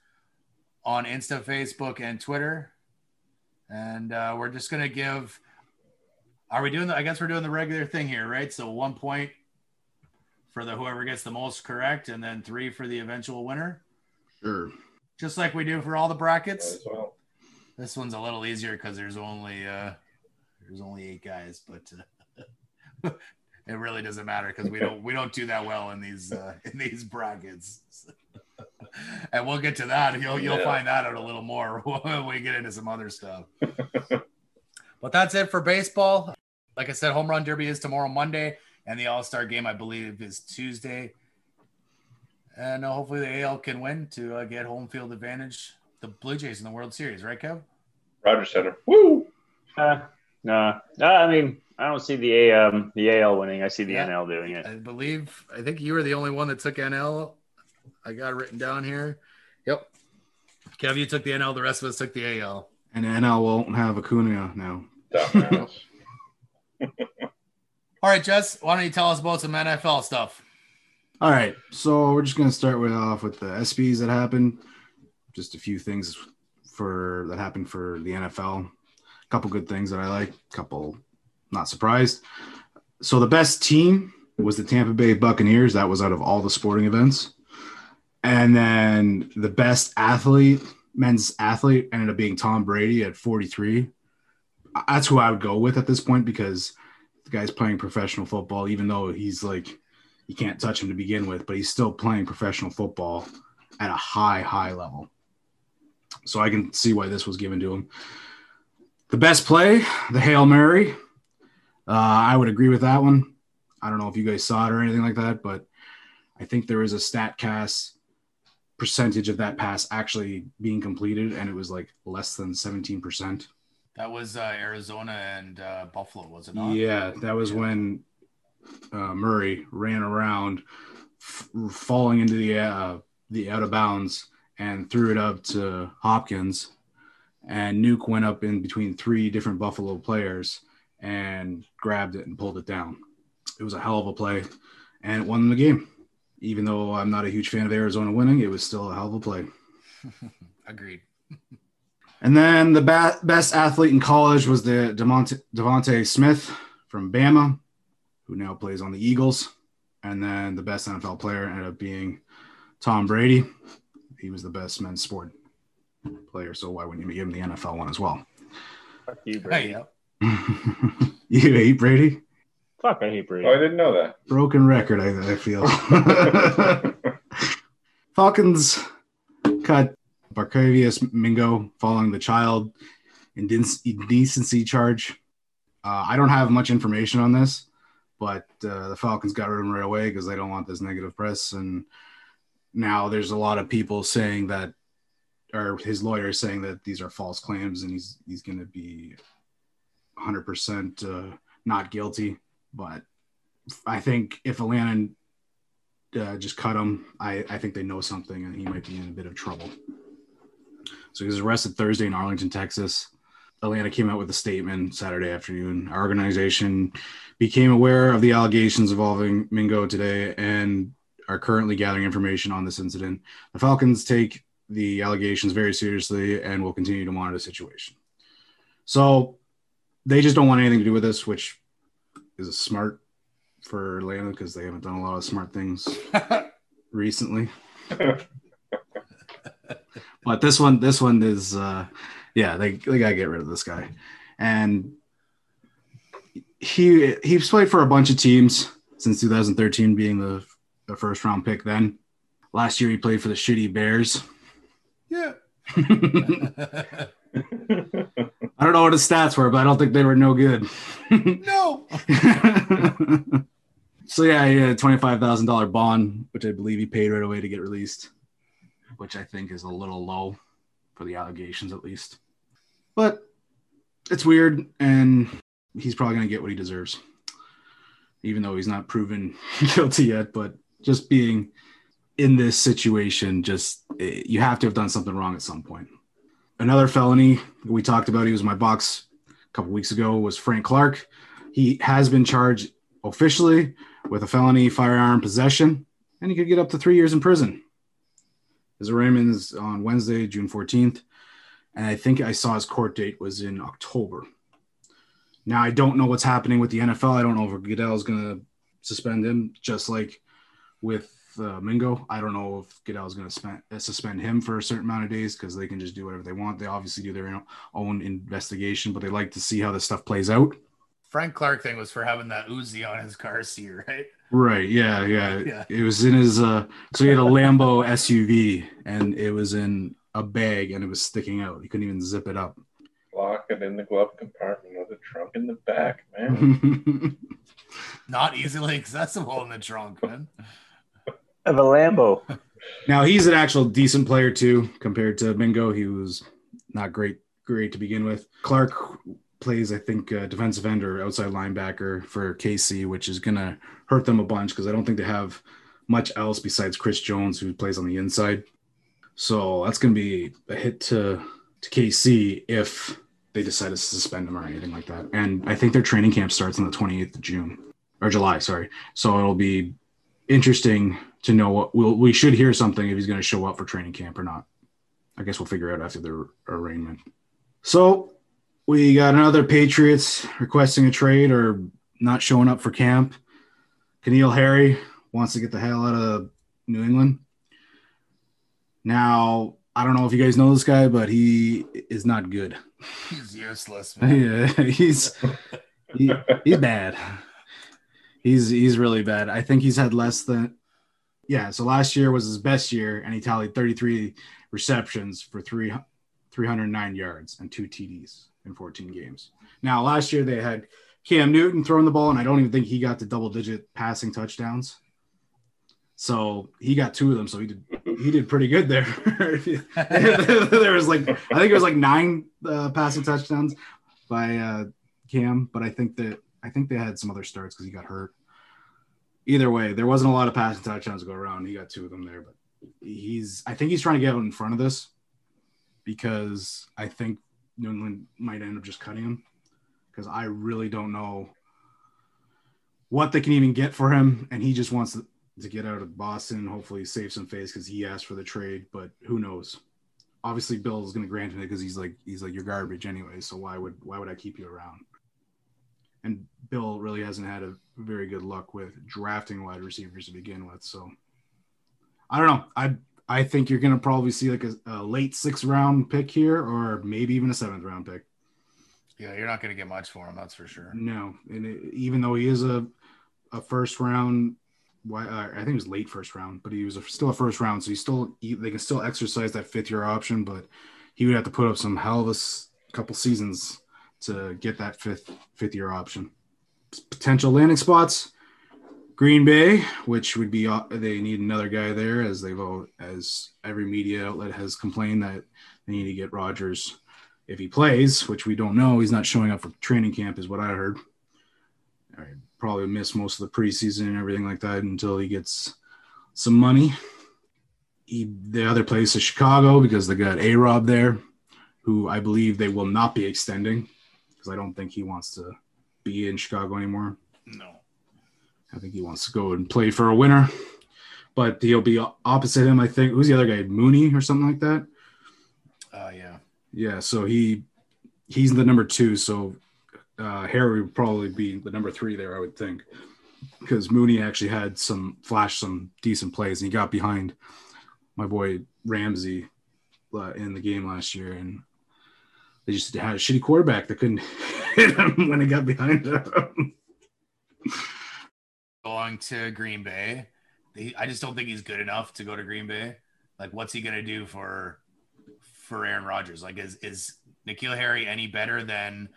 on Insta, Facebook, and Twitter. And uh, we're just gonna give. Are we doing the? I guess we're doing the regular thing here, right? So one point for the whoever gets the most correct, and then three for the eventual winner, Sure. just like we do for all the brackets. As well. This one's a little easier because there's only uh, there's only eight guys, but uh, it really doesn't matter because we don't we don't do that well in these uh, in these brackets. and we'll get to that. You'll you'll Yeah. find that out a little more when we get into some other stuff. but that's it for baseball. Like I said, home run derby is tomorrow, Monday, and the All Star game I believe is Tuesday. And uh, hopefully the AL can win to uh, get home field advantage. The Blue Jays in the World Series, right, Kev? Rogers Center. Woo! Uh, no, no. I mean, I don't see the um, the AL winning. I see the Yeah. NL doing it. I believe I think you were the only one that took NL. I got it written down here. Yep. Kev, you took the NL. The rest of us took the AL. And NL won't have Acuna now. All right, Jess, why don't you tell us about some NFL stuff? All right, so we're just gonna start with off with the ESPYs that happened. Just a few things for that happened for the NFL. A couple good things that I like. Couple not surprised. So the best team was the Tampa Bay Buccaneers. That was out of all the sporting events. And then the best athlete, men's athlete, ended up being Tom Brady at 43. That's who I would go with at this point because the guy's playing professional football, even though he's like you can't touch him to begin with, but he's still playing professional football at a high, high level. So I can see why this was given to him. The best play, the Hail Mary. Uh, I would agree with that one. I don't know if you guys saw it or anything like that, but I think there was a StatCast percentage of that pass actually being completed, and it was like less than 17%. That was uh, Arizona and uh, Buffalo, was it not? Yeah, that was when uh, Murray ran around, f- falling into the uh, the out of bounds and threw it up to Hopkins, and Nuke went up in between three different Buffalo players and grabbed it and pulled it down. It was a hell of a play, and it won the game. Even though I'm not a huge fan of Arizona winning, it was still a hell of a play. Agreed. And then the ba- best athlete in college was the Devonte, DeVonta Smith from Bama, who now plays on the Eagles. And then the best NFL player ended up being Tom Brady. He was the best men's sport player, so why wouldn't you give him the NFL one as well? Fuck you, Hey, Brady. yeah. you hate Brady? Fuck, I hate Brady. Oh, I didn't know that. Broken record, I, I feel. Falcons cut Barkevious Mingo following the child indec- indecency charge. Uh, I don't have much information on this, but uh, the Falcons got rid of him right away because they don't want this negative press. And now there's a lot of people saying that, or his lawyer is saying that these are false claims and he's he's going to be 100% uh, not guilty. But I think if Atlanta uh, just cut him, I, I think they know something and he might be in a bit of trouble. So he was arrested Thursday in Arlington, Texas. Atlanta came out with a statement Saturday afternoon. Our organization became aware of the allegations involving Mingo today and are currently gathering information on this incident. The Falcons take the allegations very seriously and will continue to monitor the situation. So they just don't want anything to do with this, which is smart for Atlanta because they haven't done a lot of smart things recently. but this one, this one is, uh, yeah, they they gotta get rid of this guy, and he he's played for a bunch of teams since 2013, being the, the first round pick. Then last year he played for the shitty Bears. yeah. I don't know what his stats were, but I don't think they were no good. no. so yeah, he had a twenty-five thousand dollar bond, which I believe he paid right away to get released, which I think is a little low for the allegations, at least. But it's weird, and he's probably gonna get what he deserves, even though he's not proven guilty yet. But just being in this situation, just eh, you have to have done something wrong at some point. Another felony we talked about, he was my box a couple weeks ago, was Frank Clark. He has been charged officially with a felony firearm possession, and he could get up to three years in prison. His arraignment is on Wednesday, June 14th, and I think I saw his court date was in October. Now, I don't know what's happening with the NFL. I don't know if Goodell is going to suspend him, just like with uh, Mingo. I don't know if Goodell is going to uh, suspend him for a certain amount of days because they can just do whatever they want. They obviously do their own investigation, but they like to see how this stuff plays out. Frank Clark thing was for having that Uzi on his car seat, right? Right. Yeah, yeah. Yeah. It was in his uh so he had a Lambo SUV and it was in a bag and it was sticking out. He couldn't even zip it up. Lock it in the glove compartment or the trunk in the back, man. Not easily accessible in the trunk, man. Of a Lambo. now he's an actual decent player too compared to Mingo. He was not great great to begin with. Clark plays, I think, uh, defensive end or outside linebacker for KC, which is gonna hurt them a bunch because I don't think they have much else besides Chris Jones who plays on the inside. So that's gonna be a hit to to KC if they decide to suspend him or anything like that. And I think their training camp starts on the 28th of June or July, sorry. So it'll be interesting to know what we'll, we should hear something if he's going to show up for training camp or not. I guess we'll figure out after the arraignment. So we got another Patriots requesting a trade or not showing up for camp. N'Keal Harry wants to get the hell out of New England. Now, I don't know if you guys know this guy, but he is not good. He's useless, man. yeah, he's he, he's bad. He's he's really bad. I think he's had less than yeah. So last year was his best year, and he tallied 33 receptions for three 309 yards and two TDs in 14 games. Now last year they had Cam Newton throwing the ball, and I don't even think he got to double digit passing touchdowns. So he got two of them. So he did he did pretty good there. there was like I think it was like nine uh, passing touchdowns by uh, Cam, but I think that I think they had some other starts because he got hurt. Either way, there wasn't a lot of passing touchdowns to go around. He got two of them there, but he's I think he's trying to get out in front of this because I think New England might end up just cutting him because I really don't know what they can even get for him, and he just wants to, get out of Boston hopefully save some face because he asked for the trade. But who knows? Obviously, Bill is going to grant him it because he's like he's like you're garbage anyway. So why would why would I keep you around? And Bill really hasn't had a very good luck with drafting wide receivers to begin with. So I don't know. I I think you're going to probably see like a, a late sixth round pick here, or maybe even a seventh round pick. Yeah, you're not going to get much for him, that's for sure. No, and it, even though he is a a first round, why uh, I think it was late first round, but he was a, still a first round, so he still he, they can still exercise that fifth year option, but he would have to put up some hell of a s- couple seasons to get that fifth fifth year option. Potential landing spots: Green Bay, which would be uh, they need another guy there, as they've all, as every media outlet has complained that they need to get Rodgers if he plays, which we don't know. He's not showing up for training camp, is what I heard. Right, probably miss most of the preseason and everything like that until he gets some money. He, the other place is Chicago because they got A Rob there, who I believe they will not be extending because I don't think he wants to be in Chicago anymore. No. I think he wants to go and play for a winner. but he'll be opposite him. I think. Who's the other guy? Mooney or something like that. Uh, yeah. Yeah. So he he's the number two. So uh, Harry would probably be the number three there, I would think, because Mooney actually had some flash some decent plays and he got behind my boy Ramsey uh, in the game last year, and they just had a shitty quarterback that couldn't hit him when he got behind him. Going to Green Bay, I just don't think he's good enough to go to Green Bay. Like, what's he gonna do for for Aaron Rodgers? Like, is is N'Keal Harry any better than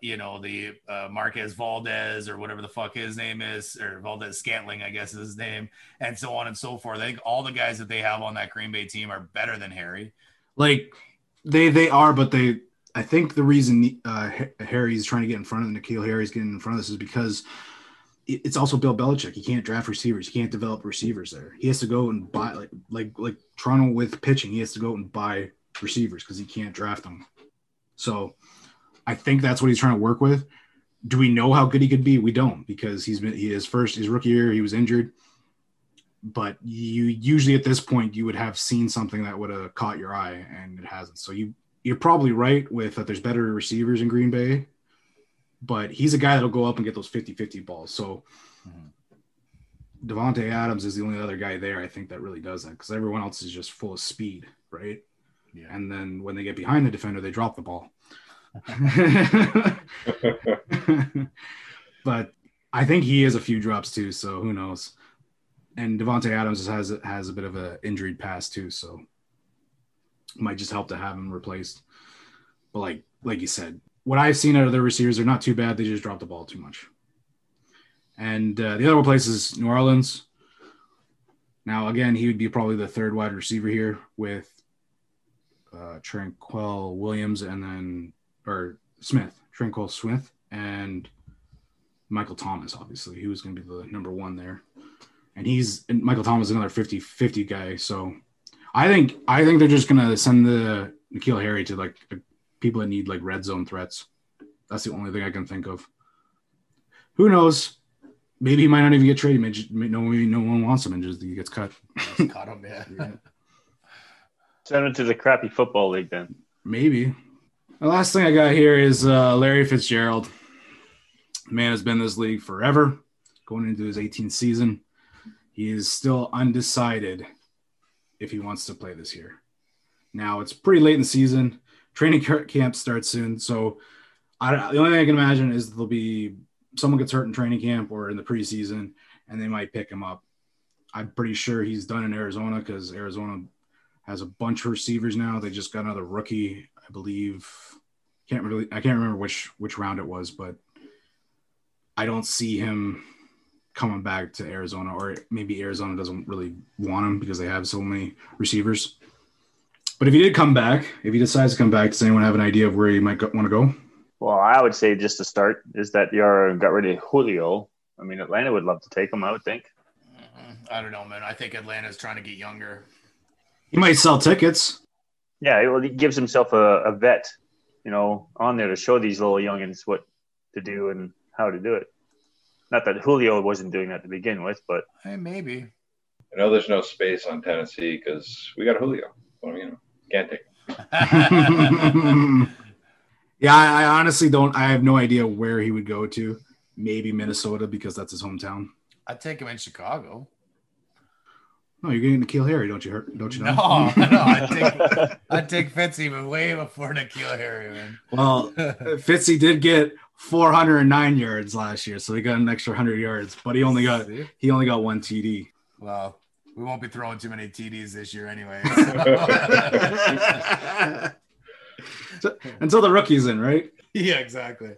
you know the uh, Marquez Valdes or whatever the fuck his name is, or Valdes Scantling, I guess is his name, and so on and so forth. I think all the guys that they have on that Green Bay team are better than Harry. Like they they are, but they I think the reason uh, Harry's trying to get in front of N'Keal Harry's getting in front of this is because it's also Bill Belichick. He can't draft receivers. He can't develop receivers there. He has to go and buy like like like Toronto with pitching. He has to go and buy receivers because he can't draft them. So I think that's what he's trying to work with. Do we know how good he could be? We don't because he's been he his first his rookie year he was injured. But you usually at this point you would have seen something that would have caught your eye and it hasn't. So you you're probably right with that there's better receivers in Green Bay, but he's a guy that'll go up and get those 50-50 balls. So mm-hmm. Davante Adams is the only other guy there I think that really does that because everyone else is just full of speed, right? Yeah. And then when they get behind the defender, they drop the ball. but I think he has a few drops too, so who knows? And Davante Adams has has a bit of an injured past too, so might just help to have him replaced. But like like you said, what I've seen out of the receivers, they're not too bad. They just drop the ball too much. And uh, the other place is New Orleans. Now, again, he would be probably the third wide receiver here with uh, Tre'Quan Williams and then or Smith, Tre'Quan Smith, and Michael Thomas. Obviously, he was going to be the number one there, and he's and Michael Thomas another 50-50 guy. So I think I think they're just going to send the N'Keal Harry to like people that need like red zone threats. That's the only thing I can think of. Who knows? Maybe he might not even get traded. Maybe no, maybe no one wants him and just he gets cut. Caught him, yeah. yeah. Send him to the crappy football league then. Maybe. The last thing I got here is uh, Larry Fitzgerald. The man has been in this league forever, going into his 18th season. He is still undecided if he wants to play this year. Now it's pretty late in the season. Training camp starts soon, so I, the only thing I can imagine is there'll be someone gets hurt in training camp or in the preseason, and they might pick him up. I'm pretty sure he's done in Arizona because Arizona has a bunch of receivers now. They just got another rookie, I believe. Can't really, I can't remember which which round it was, but I don't see him coming back to Arizona, or maybe Arizona doesn't really want him because they have so many receivers. But if he did come back, if he decides to come back, does anyone have an idea of where he might want to go? Well, I would say just to start is that you got rid of Julio. I mean, Atlanta would love to take him. I would think. Mm-hmm. I don't know, man. I think Atlanta's trying to get younger. He might sell tickets. Yeah, well, he gives himself a, a vet, you know, on there to show these little youngins what to do and how to do it. Not that Julio wasn't doing that to begin with, but hey, maybe. I know there's no space on Tennessee because we got Julio. Well, you know, can't take. yeah, I, I honestly don't. I have no idea where he would go to. Maybe Minnesota because that's his hometown. I'd take him in Chicago. No, you're getting N'Keal Harry, don't you? Don't you know? No, no. I'd take I'd take Fitzy, but way before N'Keal Harry, man. Well, Fitzy did get 409 yards last year, so he got an extra 100 yards, but he only got he only got one TD. Well, we won't be throwing too many TDs this year, anyway. So. until the rookie's in, right? Yeah, exactly.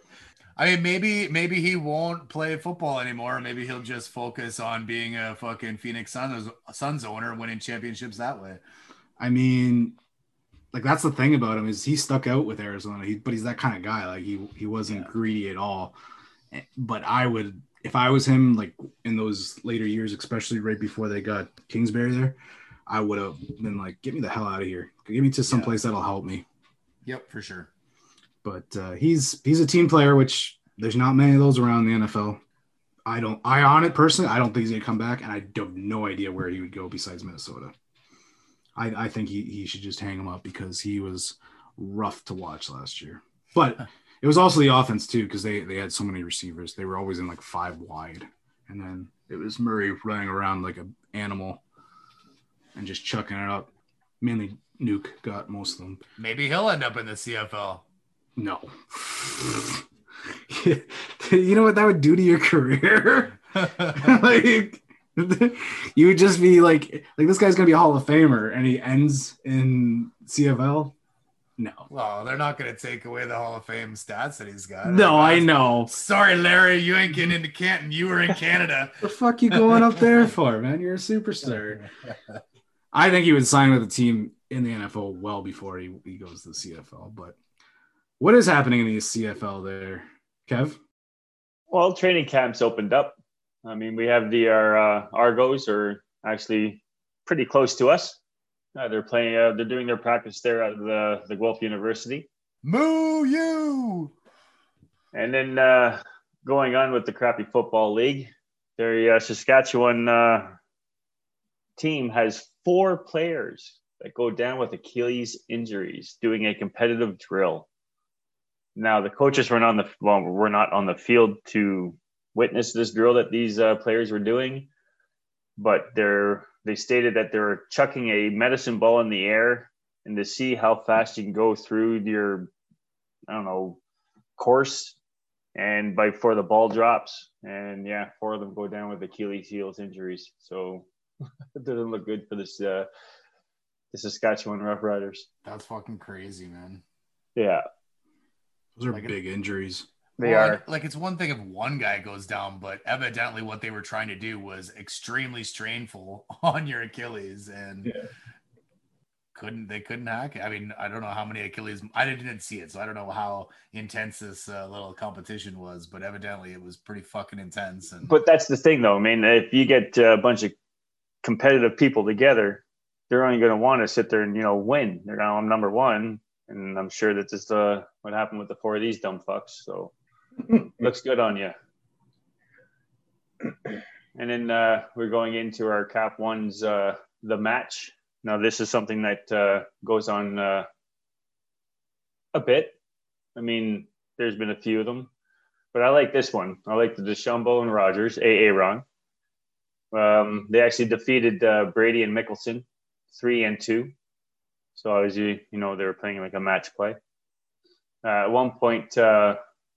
I mean, maybe maybe he won't play football anymore. Maybe he'll just focus on being a fucking Phoenix Suns Suns owner, winning championships that way. I mean, like that's the thing about him is he stuck out with Arizona. He, but he's that kind of guy. Like he he wasn't yeah. greedy at all. But I would, if I was him, like in those later years, especially right before they got Kingsbury there, I would have been like, get me the hell out of here. Get me to some yeah. place that'll help me. Yep, for sure but uh, he's he's a team player, which there's not many of those around the NFL. I don't. I on it personally. I don't think he's gonna come back, and I don't have no idea where he would go besides Minnesota. I, I think he, he should just hang him up because he was rough to watch last year. But it was also the offense too because they they had so many receivers. They were always in like five wide, and then it was Murray running around like an animal and just chucking it up. Mainly Nuke got most of them. Maybe he'll end up in the CFL. No. you know what that would do to your career? like you would just be like like this guy's gonna be a Hall of Famer and he ends in CFL. No. Well, they're not going to take away the Hall of Fame stats that he's got. No, I know. Sorry, Larry, you ain't getting into Canton. You were in Canada. the fuck you going up there for, man? You're a superstar. I think he would sign with a team in the NFL well before he, he goes to the CFL. But what is happening in the CFL there, Kev? Well, training camps opened up. I mean, we have the our uh, Argos are actually pretty close to us. Uh, they're playing. Uh, they're doing their practice there at the the Guelph University. Moo you! And then uh, going on with the crappy football league, their uh, Saskatchewan uh, team has four players that go down with Achilles injuries doing a competitive drill. Now the coaches were not on the well, were not on the field to witness this drill that these uh, players were doing, but they're they stated that they're chucking a medicine ball in the air and to see how fast you can go through your, I don't know, course. And by before the ball drops, and yeah, four of them go down with Achilles heels injuries. So it doesn't look good for this uh, the Saskatchewan Roughriders. That's fucking crazy, man. Yeah, those are Like big injuries. They Well, are. Like, like it's one thing if one guy goes down, but evidently what they were trying to do was extremely strainful on your Achilles, and Yeah. couldn't they couldn't hack it. I mean, I don't know how many Achilles. I didn't see it, so I don't know how intense this uh, little competition was, but evidently it was pretty fucking intense. And But that's the thing, though. I mean, if you get uh, a bunch of competitive people together, they're only going to want to sit there and you know win. They're going, I'm number one, and I'm sure that this uh, what happened with the four of these dumb fucks. So looks good on you. And then uh, we're going into our Cap Ones, uh, the match. Now, this is something that uh, goes on uh, a bit. I mean, there's been a few of them, but I like this one. I like the DeChambeau and Rodgers, AA Ron. Um, they actually defeated uh, Brady and Mickelson, three and two. So obviously, you know, they were playing like a match play. Uh, at one point,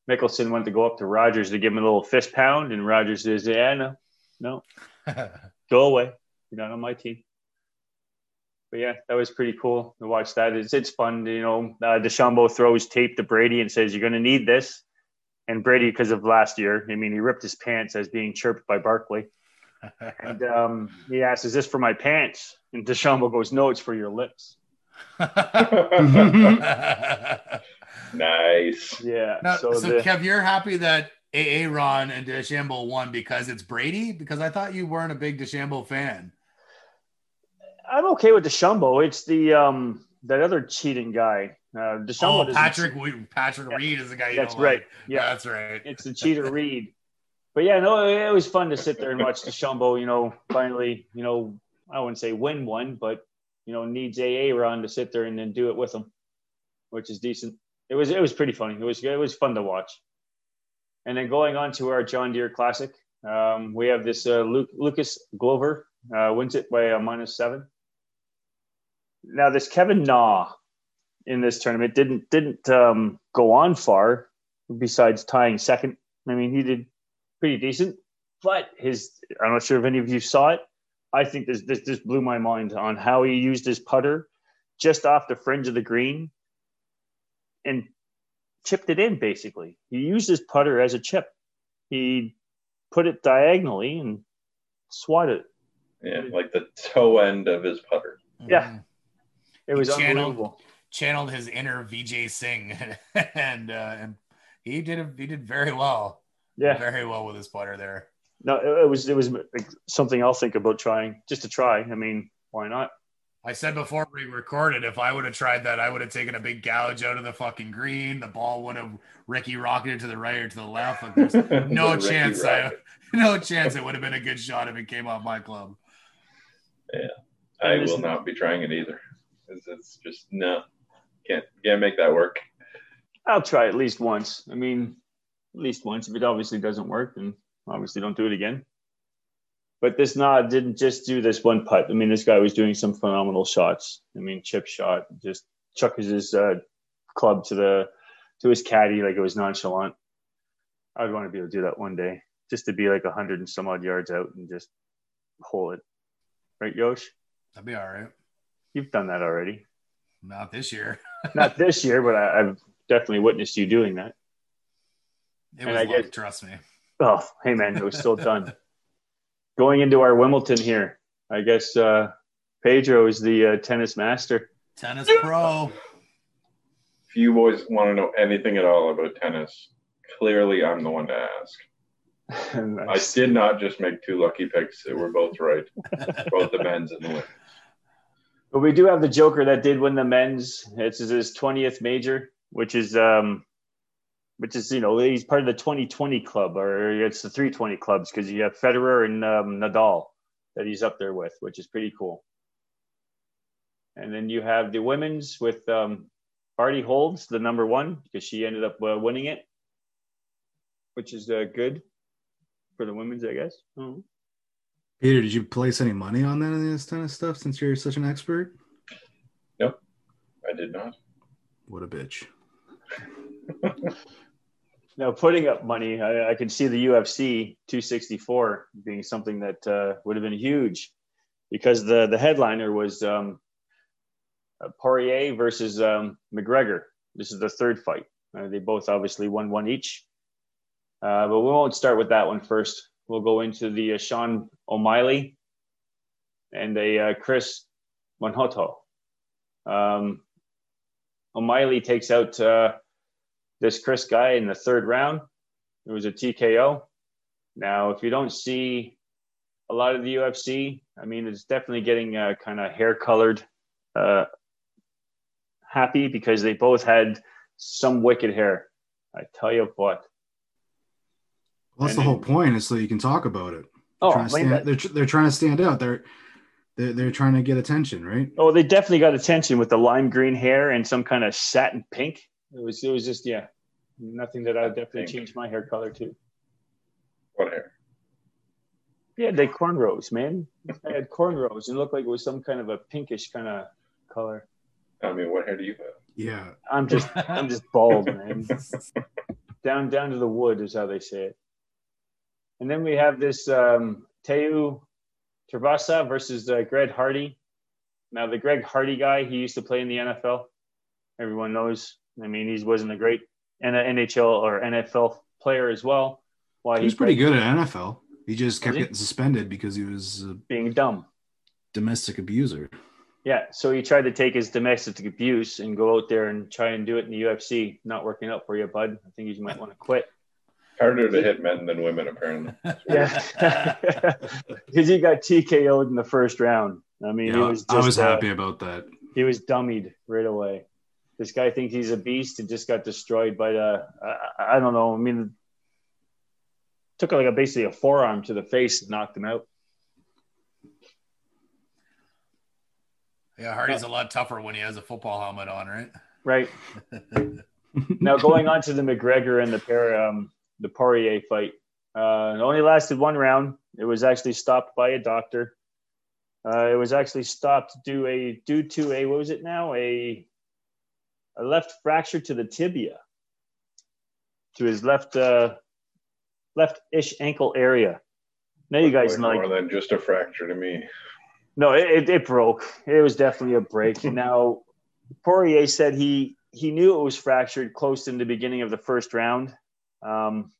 Mickelson went to go up to Rodgers to give him a little fist pound, and Rodgers says, "Yeah, no, no, go away. You're not on my team." But yeah, that was pretty cool to watch that. It's it's fun, you know. Uh, DeChambeau throws tape to Brady and says, "You're going to need this." And Brady, because of last year, I mean, he ripped his pants as being chirped by Barkley. And um, he asks, "Is this for my pants?" And DeChambeau goes, "No, it's for your lips." nice. Yeah. Now, so so, the, Kev, you're happy that AA Ron and DeChambeau won because it's Brady? Because I thought you weren't a big DeChambeau fan. I'm okay with DeChambeau. It's the um that other cheating guy. Uh, DeChambeau Oh, Patrick We- Patrick Yeah. Reed is the guy. You That's right. like. Yeah. that's right. it's the cheater Reed. But yeah, no, it was fun to sit there and watch DeChambeau. You know, finally, you know, I wouldn't say win one, but you know, needs AA Ron to sit there and then do it with him, which is decent. It was it was pretty funny. It was it was fun to watch. And then going on to our John Deere Classic, um, we have this uh, Luke, Lucas Glover uh, wins it by a minus seven. Now this Kevin Na in this tournament didn't didn't um, go on far, besides tying second. I mean, he did pretty decent, but his I'm not sure if any of you saw it. I think this this this blew my mind on how he used his putter just off the fringe of the green and chipped it in. Basically, he used his putter as a chip. He put it diagonally and swatted it. Yeah, like the toe end of his putter. Yeah. It was He channeled- unbelievable. channeled his inner Vijay Singh, and uh, and he did a, he did very well. Yeah, very well with his putter there. no, it, it was it was like something I'll think about trying just to try. I mean, why not? I said before we recorded, if I would have tried that, I would have taken a big gouge out of the fucking green. The ball would have Ricky rocketed to the right or to the left. Like there's no Ricky chance. I, no chance it would have been a good shot if it came off my club. Yeah, I will not be trying it either. It's, it's just no, can't can't make that work. I'll try at least once. I mean, at least once. If it obviously doesn't work, then obviously don't do it again. But this nod didn't just do this one putt. I mean, this guy was doing some phenomenal shots. I mean, chip shot, just chucks his uh, club to the to his caddy like it was nonchalant. I'd want to be able to do that one day, just to be like a hundred and some odd yards out and just hole it. Right, Yosh? That'd be all right. You've done that already. Not this year. Not this year, but I, I've definitely witnessed you doing that. It And was I luck, get- trust me. Oh, hey man, it was still done. Going into our Wimbledon here, I guess uh, Pedro is the uh, tennis master. Tennis pro. If you boys want to know anything at all about tennis, clearly I'm the one to ask. And I did not just make two lucky picks; they were both right, both the men's and the women's. But we do have the Joker that did win the men's. It's his twentieth major, which is um, which is you know he's part of the 2020 club, or it's the 320 clubs because you have Federer and um, Nadal that he's up there with, which is pretty cool. And then you have the women's with um, Barty Holds, the number one, because she ended up uh, winning it, which is uh, good for the women's, I guess. Mhm. Peter, did you place any money on that in this kind of stuff since you're such an expert? Nope, I did not. What a bitch. Now, putting up money, I, I can see the UFC 264 being something that uh, would have been huge because the, the headliner was um, uh, Poirier versus um, McGregor. This is the third fight. Uh, they both obviously won one each. Uh, but we won't start with that one first. We'll go into the uh, Sean O'Malley and a Chris Moutinho. Um, O'Malley takes out this Chris guy in the third round. It was a TKO. Now, if you don't see a lot of the UFC, I mean, it's definitely getting uh, kind of hair colored uh, happy because they both had some wicked hair. I tell you what. Well, that's the And- whole point, is so you can talk about it. Oh, Trying to stand, they're, they're trying to stand out. They're, they're they're trying to get attention, right? oh, they definitely got attention with the lime green hair and some kind of satin pink. It was, it was just, yeah, nothing that I would definitely change my hair color to. What hair? Yeah, they cornrows, man. I had cornrows and it looked like it was some kind of a pinkish kind of color. I mean, what hair do you have? Yeah. I'm just I'm just bald, man. down down to the wood is how they say it. And then we have this um, Tai Tuivasa versus uh, Greg Hardy. Now the Greg Hardy guy, he used to play in the NFL. Everyone knows. I mean, he wasn't a great N- NHL or NFL player as well. Why He was pretty good at NFL. He just kept he? getting suspended because he was being dumb. domestic abuser. Yeah, so he tried to take his domestic abuse and go out there and try and do it in the UFC. Not working out for you, bud. I think you might want to quit. Harder to hit men than women, apparently. Yeah, because he got TKO'd in the first round. I mean, he Yeah, was. Just, I was uh, happy about that. he was dummied right away. This guy thinks he's a beast and just got destroyed by the. I, I don't know. I mean, took like a basically a forearm to the face and knocked him out. Yeah, Hardy's a lot tougher when he has a football helmet on, right? Right now, going on to the McGregor and the pair, um, the Poirier fight. Uh, it only lasted one round. It was actually stopped by a doctor. Uh, it was actually stopped due a due to a what was it now a a left fracture to the tibia to his left uh, left ish ankle area. Now you guys know, more like than just a fracture to me. no, it, it, it broke. It was definitely a break. now Poirier said he he knew it was fractured close in the beginning of the first round. Um,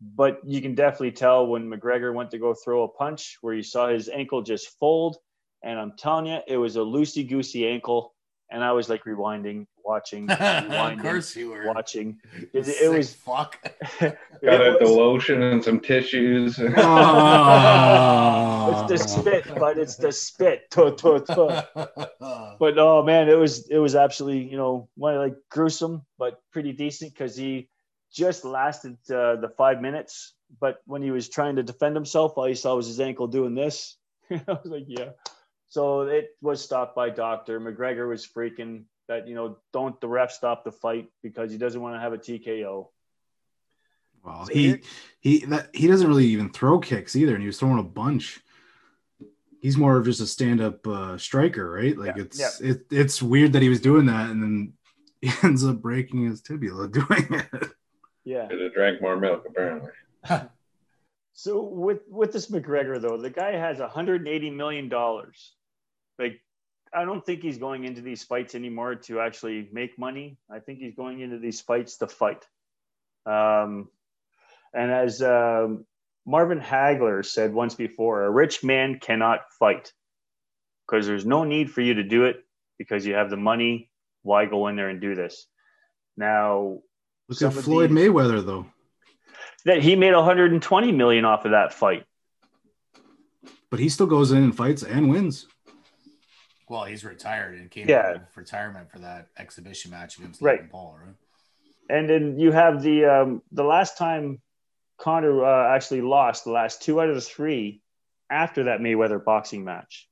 but you can definitely tell when McGregor went to go throw a punch where you saw his ankle just fold. And I'm telling you, it was a loosey goosey ankle. And I was like rewinding, watching, rewinding, of course you were. watching. It, it was fuck. Got out the lotion and some tissues. Oh. it's the spit, but it's the spit. Tuh, tuh, tuh. But oh man, it was it was absolutely you know one like gruesome, but pretty decent because he just lasted uh, the five minutes. But when he was trying to defend himself, all you saw was his ankle doing this. I was like, yeah. So it was stopped by doctor. McGregor was freaking that you know don't the ref stop the fight because he doesn't want to have a TKO. Well, So he he that he doesn't really even throw kicks either, and he was throwing a bunch. He's more of just a stand-up uh, striker, right? Like Yeah, it's it, it's weird that he was doing that, and then he ends up breaking his tibia doing it. Yeah. Could have drank more milk, apparently. So with with this McGregor though, the guy has 180 million dollars. Like, I don't think he's going into these fights anymore to actually make money. I think he's going into these fights to fight. Um, and as um, Marvin Hagler said once before, a rich man cannot fight because there's no need for you to do it because you have the money. Why go in there and do this? Now Look at Floyd these- Mayweather though. that he made 120 million off of that fight. But he still goes in and fights and wins. Well, he's retired and came Yeah. out of retirement for that exhibition match against Right. Logan Paul, right? And then you have the um, the last time Connor uh, actually lost the last two out of the three after that Mayweather boxing match.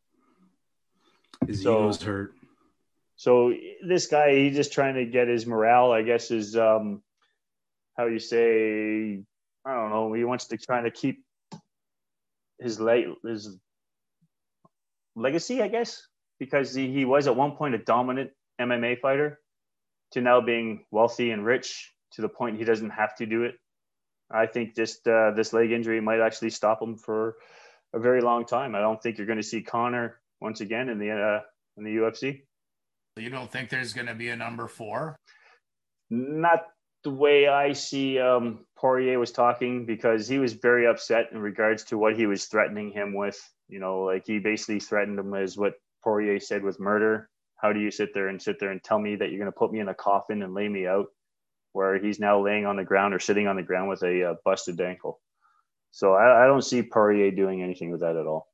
His So- ego's hurt. So this guy, he's just trying to get his morale. I guess is um, how you say. I don't know. He wants to try to keep his late his legacy, I guess, because he, he was at one point a dominant MMA fighter, to now being wealthy and rich to the point he doesn't have to do it. I think just uh, this leg injury might actually stop him for a very long time. I don't think you're going to see Connor once again in the uh, in the UFC. You don't think there's going to be a number four? not the way I see um, Poirier was talking because he was very upset in regards to what he was threatening him with. You know, like he basically threatened him as what Poirier said was murder. How do you sit there and sit there and tell me that you're going to put me in a coffin and lay me out? Where he's now laying on the ground or sitting on the ground with a uh, busted ankle. So I, I don't see Poirier doing anything with that at all.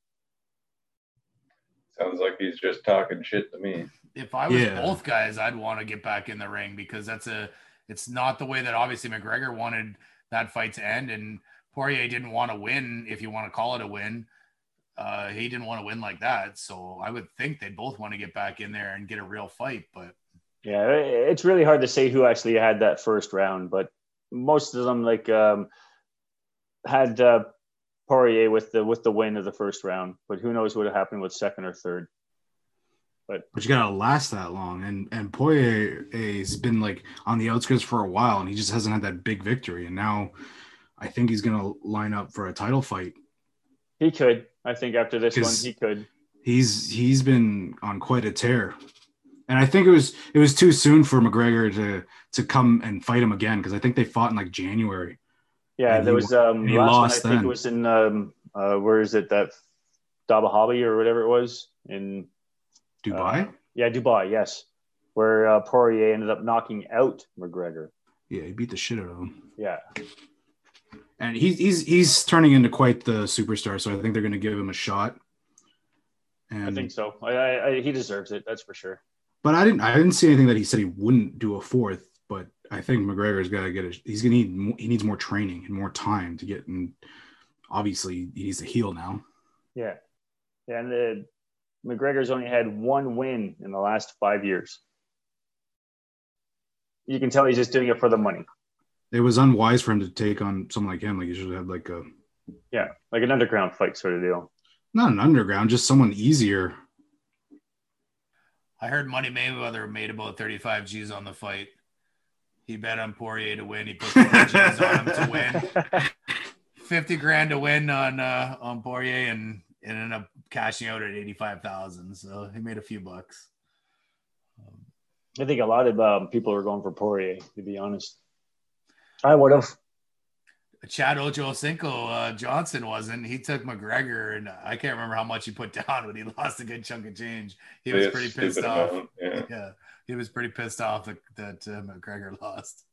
Sounds like he's just talking shit to me. If I was Yeah. both guys, I'd want to get back in the ring because that's a. It's not the way that obviously McGregor wanted that fight to end, and Poirier didn't want to win. If you want to call it a win, uh, he didn't want to win like that. So I would think they'd both want to get back in there and get a real fight. But Yeah, it's really hard to say who actually had that first round, but most of them like um, had uh, Poirier with the with the win of the first round. But who knows what would happen with second or third? But, But you gotta last that long. And and Poirier has been like on the outskirts for a while, and he just hasn't had that big victory. And now, I think he's gonna line up for a title fight. He could, I think, after this one, he could. He's he's been on quite a tear, and I think it was it was too soon for McGregor to to come and fight him again because I think they fought in like January. Yeah, there he- was um, he last one. I lost think then. it was in um, uh, where is it that Daba Hobby or whatever it was in Dubai. Uh, yeah, Dubai. Yes, where uh, Poirier ended up knocking out McGregor. yeah, he beat the shit out of him. Yeah, and he's he's he's turning into quite the superstar. So I think they're going to give him a shot. And I think so. I, I, I, he deserves it. That's for sure. but I didn't I didn't see anything that he said he wouldn't do a fourth. But I think McGregor's got to get a, he's going to need he needs more training and more time to get and obviously he needs to heal now. Yeah. Yeah, and the, McGregor's only had one win in the last five years. You can tell he's just doing it for the money. It was unwise for him to take on someone like him. Like he should have like a Yeah, like an underground fight sort of deal. not an underground, just someone easier. I heard Money Mayweather made about 35 G's on the fight. He bet on Poirier to win. He put 50 G's on him to win. 50 grand to win on uh, on Poirier and, and ended up cashing out at 85,000. So he made a few bucks. Um, I think a lot of um, people are going for Poirier, to be honest. I would have. Chad Ochocinco uh, Johnson wasn't. He took McGregor, and I can't remember how much he put down, but he lost a good chunk of change. He was Yeah, pretty pissed off. amount, Yeah. yeah, he was pretty pissed off that, that uh, McGregor lost.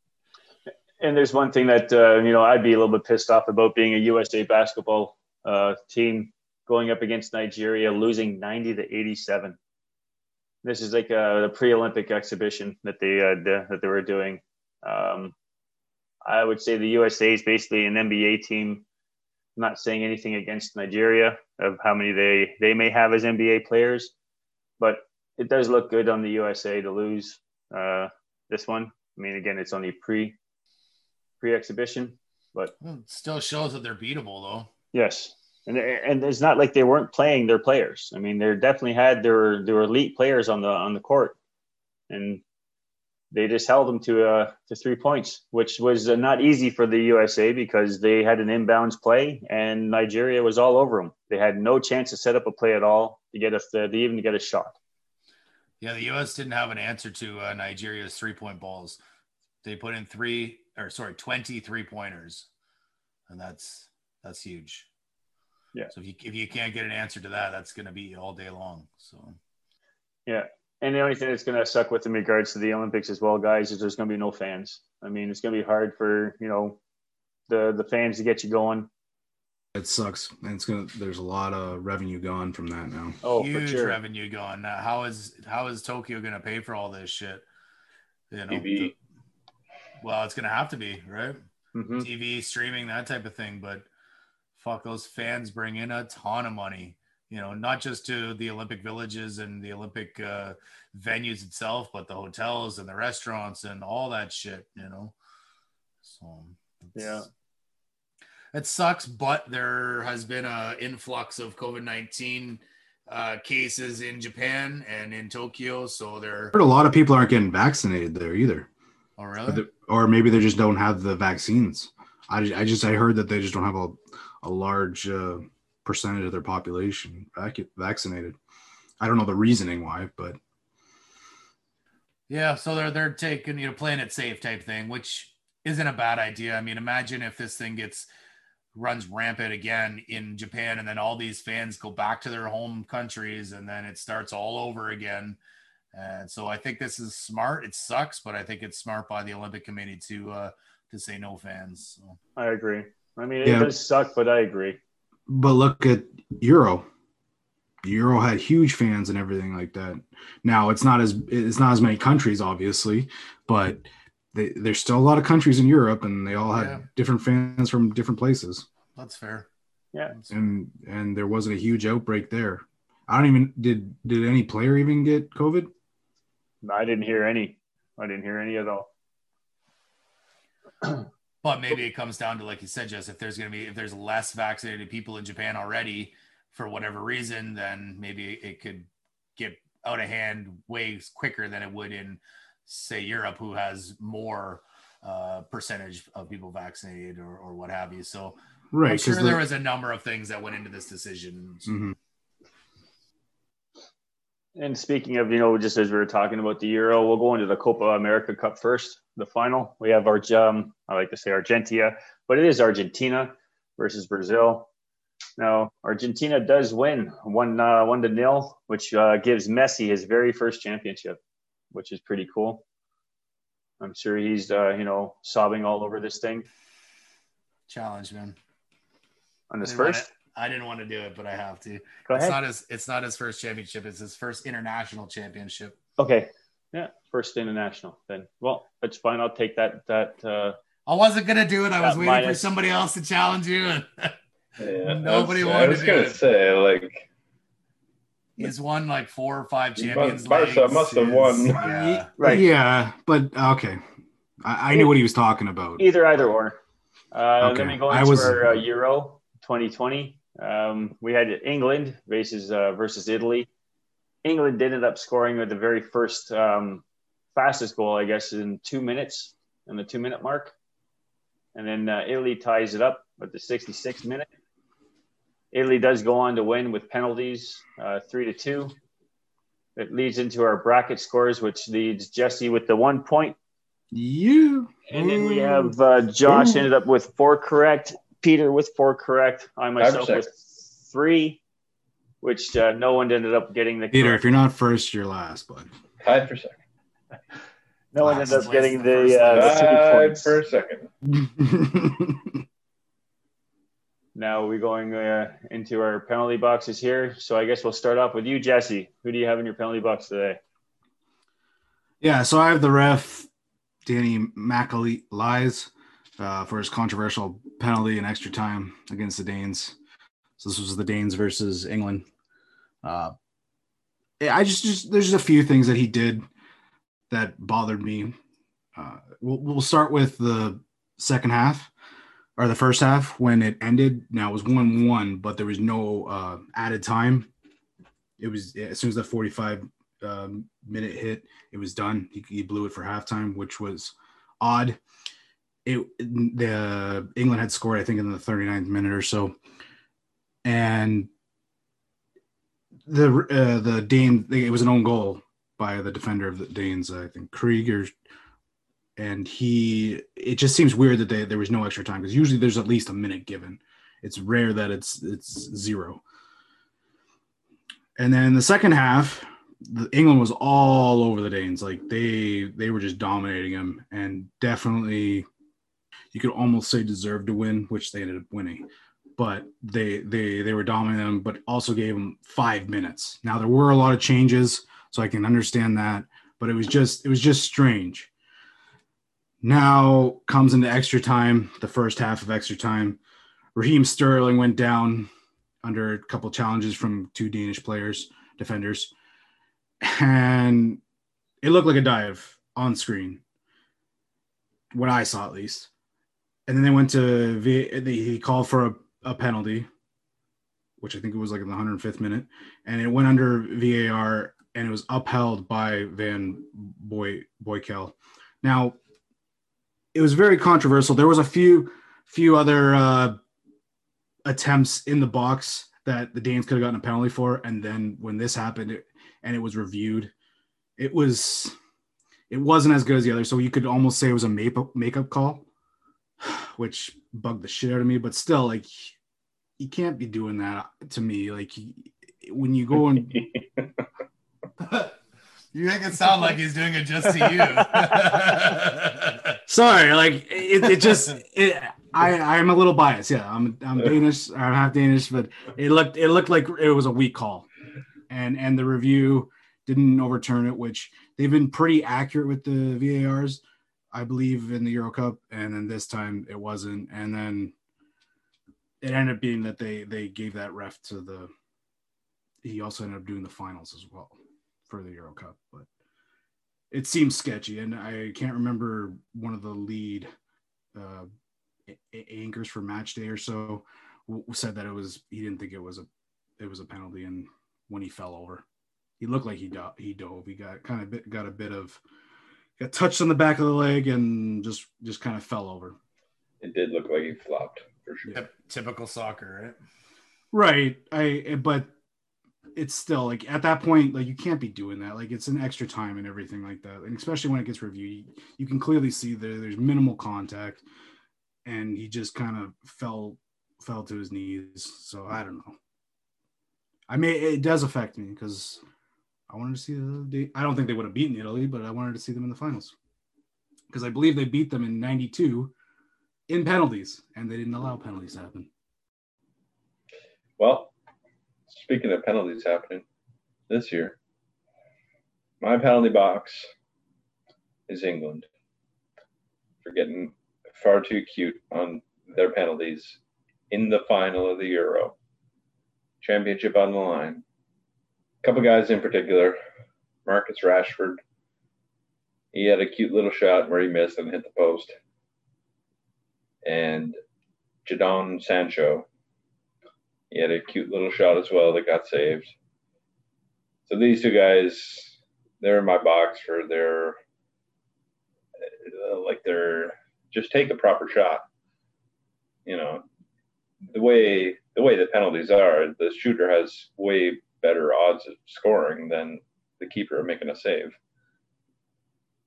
And there's one thing that uh, you know I'd be a little bit pissed off about being a USA basketball uh, team going up against Nigeria, losing 90 to 87. This is like a, a pre-Olympic exhibition that they uh, that they were doing. Um, I would say the USA is basically an NBA team. I'm not saying anything against Nigeria of how many they they may have as NBA players, but it does look good on the USA to lose uh, this one. I mean, again, it's only pre pre exhibition, but well, still shows that they're beatable, though. Yes, and and it's not like they weren't playing their players. I mean, they definitely had their their elite players on the on the court, and they just held them to uh to three points, which was uh, not easy for the USA because they had an inbounds play and Nigeria was all over them. They had no chance to set up a play at all to get us to even get a shot. Yeah, the U.S. didn't have an answer to uh, Nigeria's three-point balls. They put in three, or sorry, 20 three-pointers, and that's that's huge. Yeah. So if you if you can't get an answer to that, that's going to be all day long. So. Yeah, and the only thing that's going to suck with in regards to the Olympics as well, guys, is there's going to be no fans. I mean, it's going to be hard for you know the the fans to get you going. It sucks, and it's gonna. There's a lot of revenue gone from that now. Oh, huge for sure. revenue gone. Now, how is how is Tokyo going to pay for all this shit? You know, TV. the- well, it's going to have to be right. Mhm. TV streaming that type of thing, but fuck, those fans bring in a ton of money. You know, not just to the Olympic villages and the Olympic uh, venues itself, but the hotels and the restaurants and all that shit. You know, so Yeah. it sucks, but there has been a influx of COVID nineteen uh, cases in Japan and in Tokyo. So there. they're a lot of people aren't getting vaccinated there either, oh or, really? or maybe they just don't have the vaccines. I, I just I heard that they just don't have a, a large uh, percentage of their population vac- vaccinated. I don't know the reasoning why, but Yeah, so they're they're taking you know playing it safe type thing, which isn't a bad idea. I mean, imagine if this thing gets runs rampant again in Japan, and then all these fans go back to their home countries, and then it starts all over again. And so I think this is smart. It sucks, but I think it's smart by the Olympic Committee to uh, to say no fans. So. I agree. I mean, it Yeah. does suck, but I agree. But look at Euro. Euro had huge fans and everything like that. Now it's not as it's not as many countries, obviously, but they, there's still a lot of countries in Europe, and they all had Yeah. different fans from different places. That's fair. Yeah. And and there wasn't a huge outbreak there. I don't even did did any player even get COVID? I didn't hear any. I didn't hear any at all. But maybe it comes down to, like you said, Jess, if there's going to be, if there's less vaccinated people in Japan already for whatever reason, then maybe it could get out of hand way quicker than it would in, say, Europe, who has more uh, percentage of people vaccinated or, or what have you. So Right, I'm sure there was a number of things that went into this decision. hmm And speaking of, you know, just as we were talking about the Euro, we'll go into the Copa America Cup first, the final. We have our, um, I like to say Argentina, but it is Argentina versus Brazil. Now, Argentina does win one uh, one to nil, which uh, gives Messi his very first championship, which is pretty cool. I'm sure he's, uh, you know, sobbing all over this thing Challenge, man. on his I didn't wanna- first. I didn't want to do it, but I have to. Go ahead. It's not his. It's not his first championship. It's his first international championship. Okay, yeah, first international. Then, well, that's fine. I'll take that. That uh, I wasn't gonna do it. I was That waiting for somebody else to challenge you. and Yeah, Nobody I was, wanted I was to gonna do it. say like He's won like four or five champions. must- Barca must have won. Yeah. Right. Yeah, but okay. I, I knew what he was talking about. either, either or. Uh, Okay. Then we go I into was- our uh, Euro 2020. Um, we had England versus uh, versus Italy. England ended up scoring with the very first um, fastest goal, I guess, in two minutes, in the two minute mark, and then uh, Italy ties it up at the 66th minute. Italy does go on to win with penalties, uh, three to two. It leads into our bracket scores, which leads Jesse with the one point. You And then we have uh, Josh ended up with four correct, Peter with four correct, I myself with three, which uh, no one ended up getting the Peter. correct. If you're not first, you're last, bud. Tied for second. No one ended Last up getting the, the uh, the city points. for a second. Now we're going uh, into our penalty boxes here. So I guess we'll start off with you, Jesse. Who do you have in your penalty box today? yeah, so I have the ref Danny Makkelie uh, for his controversial penalty in extra time against the Danes. So this was the Danes versus England. Uh, I just, just there's just a few things that he did that bothered me. Uh, we'll, we'll start with the second half or the first half when it ended. Now it was one one, but there was no uh, added time. It was as soon as the 45 um, minute hit, it was done. He, he blew it for halftime, which was odd. It the England had scored, I think, in the 39th minute or so, and the uh, the Dane it was an own goal by the defender of the Danes, I think Krieger, and he it just seems weird that they, there was no extra time because usually there's at least a minute given. It's rare that it's it's zero. And then the second half, England was all over the Danes. Like they they were just dominating them, and definitely you could almost say deserved to win, which they ended up winning. But they they they were dominating them, but also gave them five minutes. Now there were a lot of changes, so I can understand that, but it was just it was just strange. Now comes into extra time, the first half of extra time. Raheem Sterling went down under a couple challenges from two Danish players, defenders, and it looked like a dive on screen. What I saw, at least. And then they went to v- he called for a, a penalty, which I think it was like in the 105th minute, and it went under VAR and it was upheld by Van Boy Boykel. Now, it was very controversial. There was a few few other uh, attempts in the box that the Danes could have gotten a penalty for, and then when this happened it, and it was reviewed, it was it wasn't as good as the other. So you could almost say it was a makeup makeup call, which bugged the shit out of me. But still, like you can't be doing that to me. Like when you go and you make it sound like he's doing it just to you. sorry, like it, it just it, I I'm a little biased. Yeah, I'm I'm Danish. I'm half Danish, but it looked it looked like it was a weak call, and and the review didn't overturn it, which they've been pretty accurate with the VARs, I believe, in the Euro Cup, and then this time it wasn't, and then it ended up being that they they gave that ref to the. He also ended up doing the finals as well for the Euro Cup, but it seems sketchy, and I can't remember one of the lead uh, anchors for match day or so said that it was he didn't think it was a it was a penalty, and when he fell over, he looked like he do- he dove. He got kind of bit, got a bit of got touched on the back of the leg and just just kind of fell over. It did look like he flopped for sure. Typ- Typical soccer, right? Right. I but it's still like at that point, like you can't be doing that. Like it's an extra time and everything like that. And especially when it gets reviewed, you, you can clearly see there there's minimal contact and he just kind of fell fell to his knees. So I don't know. I mean it does affect me because I wanted to see the I don't think they would have beaten Italy, but I wanted to see them in the finals. Because I believe they beat them in 92 in penalties and they didn't allow penalties to happen. Well, speaking of penalties happening this year, my penalty box is England for getting far too cute on their penalties in the final of the Euro. Championship on the line. A couple guys in particular, Marcus Rashford. He had a cute little shot where he missed and hit the post. And Jadon Sancho he had a cute little shot as well that got saved. So these two guys, they're in my box for their uh, like their just take a proper shot. You know, the way the way the penalties are, the shooter has way better odds of scoring than the keeper making a save.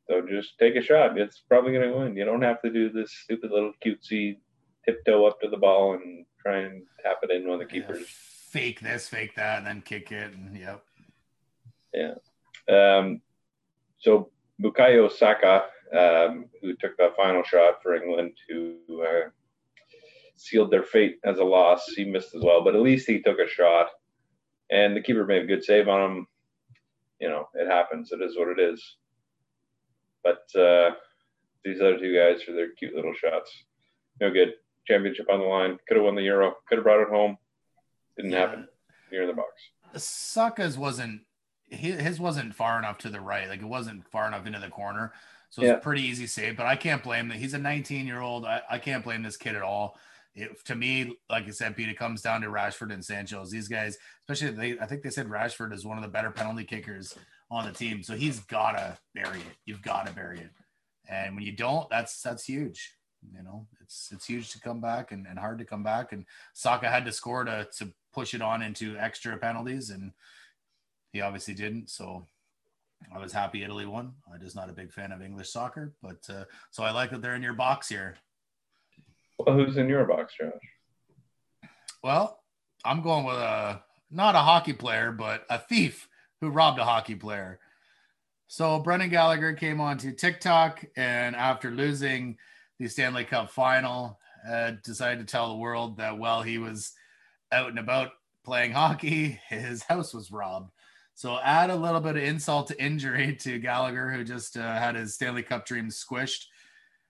So just take a shot. It's probably going to win. You don't have to do this stupid little cutesy tiptoe up to the ball and try and tap it in when the Yeah, fake this, fake that, and then kick it. And yep. Yeah. Um, So Bukayo Saka, um, who took that final shot for England, who uh, sealed their fate as a loss, he missed as well. But at least he took a shot, and the keeper made a good save on him. You know, it happens. It is what it is. But uh, these other two guys for their cute little shots, no good. Championship on the line. Could have won the Euro. Could have brought it home. Didn't Yeah. happen. You're in the box. Saka's wasn't his, wasn't far enough to the right, like it wasn't far enough into the corner. So it's Yeah. a pretty easy save, but I can't blame that. He's a 19 year old. I, I can't blame this kid at all. It, to me, like I said, Pete, it comes down to Rashford and Sancho's. These guys, especially they, I think they said Rashford is one of the better penalty kickers on the team. So he's gotta bury it. You've got to bury it. And when you don't, that's that's huge. You know, it's it's huge to come back and, and hard to come back. And Saka had to score to to push it on into extra penalties, and he obviously didn't. So I was happy Italy won. I'm just not a big fan of English soccer, but uh, so I like that they're in your box here. Well, who's in your box, Josh? Well, I'm going with a not a hockey player, but a thief who robbed a hockey player. So Brendan Gallagher came onto TikTok and after losing the Stanley Cup final, uh, decided to tell the world that while he was out and about playing hockey, his house was robbed. So add a little bit of insult to injury to Gallagher, who just uh, had his Stanley Cup dreams squished,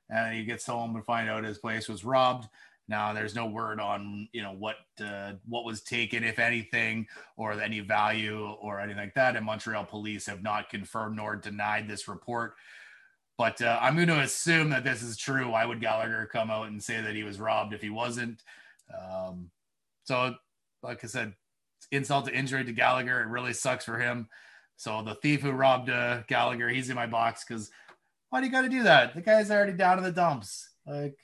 and he gets home and find out his place was robbed. Now there's no word on you know what uh, what was taken, if anything, or any value or anything like that. And Montreal police have not confirmed nor denied this report. But uh, I'm going to assume that this is true. Why would Gallagher come out and say that he was robbed if he wasn't? Um, so, like I said, insult to injury to Gallagher. It really sucks for him. So the thief who robbed uh, Gallagher, he's in my box because why do you got to do that? The guy's already down in the dumps. Like,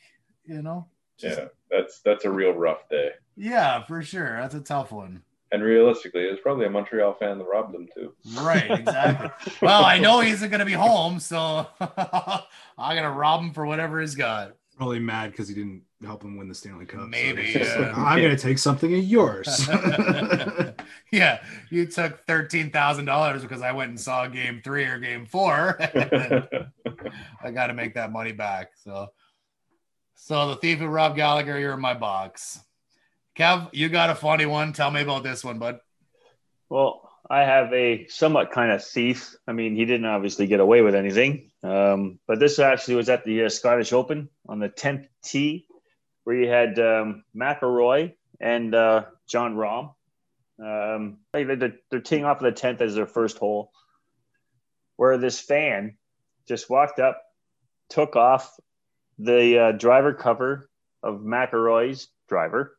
you know, just- Yeah, that's that's a real rough day. yeah, for sure. That's a tough one. And realistically, there's probably a Montreal fan that robbed them too. Right, exactly. well, I know he's going to be home, so I'm going to rob him for whatever he's got. Probably mad because he didn't help him win the Stanley Cup. Maybe, he's just yeah. like, I'm gonna take something of yours. yeah, you took thirteen thousand dollars because I went and saw game three or game four. I got to make that money back. So, so the thief who robbed Gallagher, you're in my box. Kev, you got a funny one. Tell me about this one, bud. Well, I have a somewhat kind of thief. I mean, he didn't obviously get away with anything, um, but this actually was at the uh, Scottish Open on the 10th tee, where you had um, McIlroy and uh, Jon Rahm. Um, they- they're, they're teeing off of the 10th as their first hole, where this fan just walked up, took off the uh, driver cover of McIlroy's driver,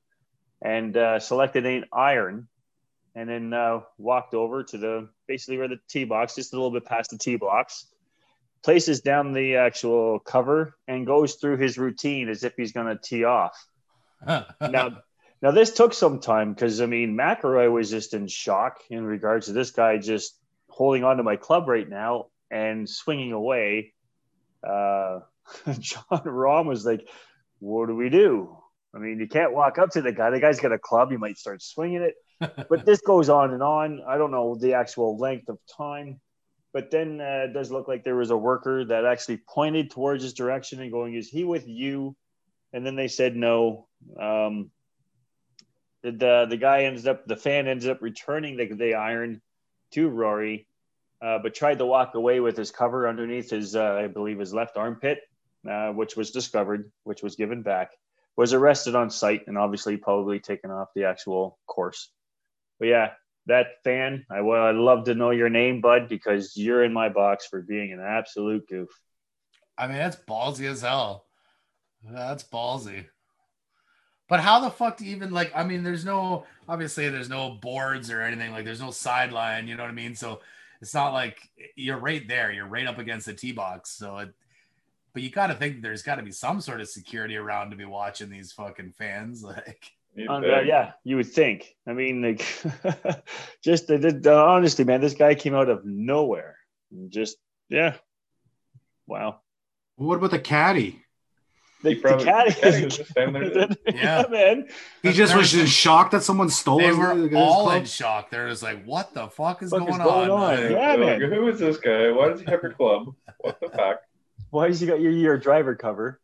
and uh, selected an iron and then uh, walked over to the basically where the tee box, just a little bit past the tee box, places down the actual cover and goes through his routine as if he's going to tee off. Now, now this took some time because I mean McIlroy was just in shock in regards to this guy just holding on to my club right now and swinging away. Uh, Jon Rahm was like, "What do we do?" I mean, you can't walk up to the guy. The guy's got a club. You might start swinging it but this goes on and on. I don't know the actual length of time, but then uh, it does look like there was a worker that actually pointed towards his direction and going, "Is he with you?" And then they said no. Um, the, the the guy ends up the fan ends up returning the, the iron to Rory, uh, but tried to walk away with his cover underneath his uh, I believe his left armpit, uh, which was discovered, which was given back. Was arrested on site and obviously probably taken off the actual course. But yeah, that fan, I would I'd love to know your name, bud, because you're in my box for being an absolute goof. I mean, that's ballsy as hell. That's ballsy. But how the fuck do you even like? I mean, there's no obviously there's no boards or anything like. There's no sideline. You know what I mean? So it's not like you're right there. You're right up against the tee box. So it. But you got to think there's got to be some sort of security around to be watching these fucking fans. Like, You'd Uh, yeah, you would think. I mean, like, just the, the, honestly, man, this guy came out of nowhere. Just yeah, wow. what about the caddy? The, He probably- the caddy caddy is was just standing there. Yeah. man. He just was was- in shock that someone stole They his, were his all club. in shock. They're just like, "What the fuck is, Fuck is going, going on?" on? Like, Yeah, They're like, man. Who is this guy? Why does he have your club? What the fuck? Why has he got your your driver cover?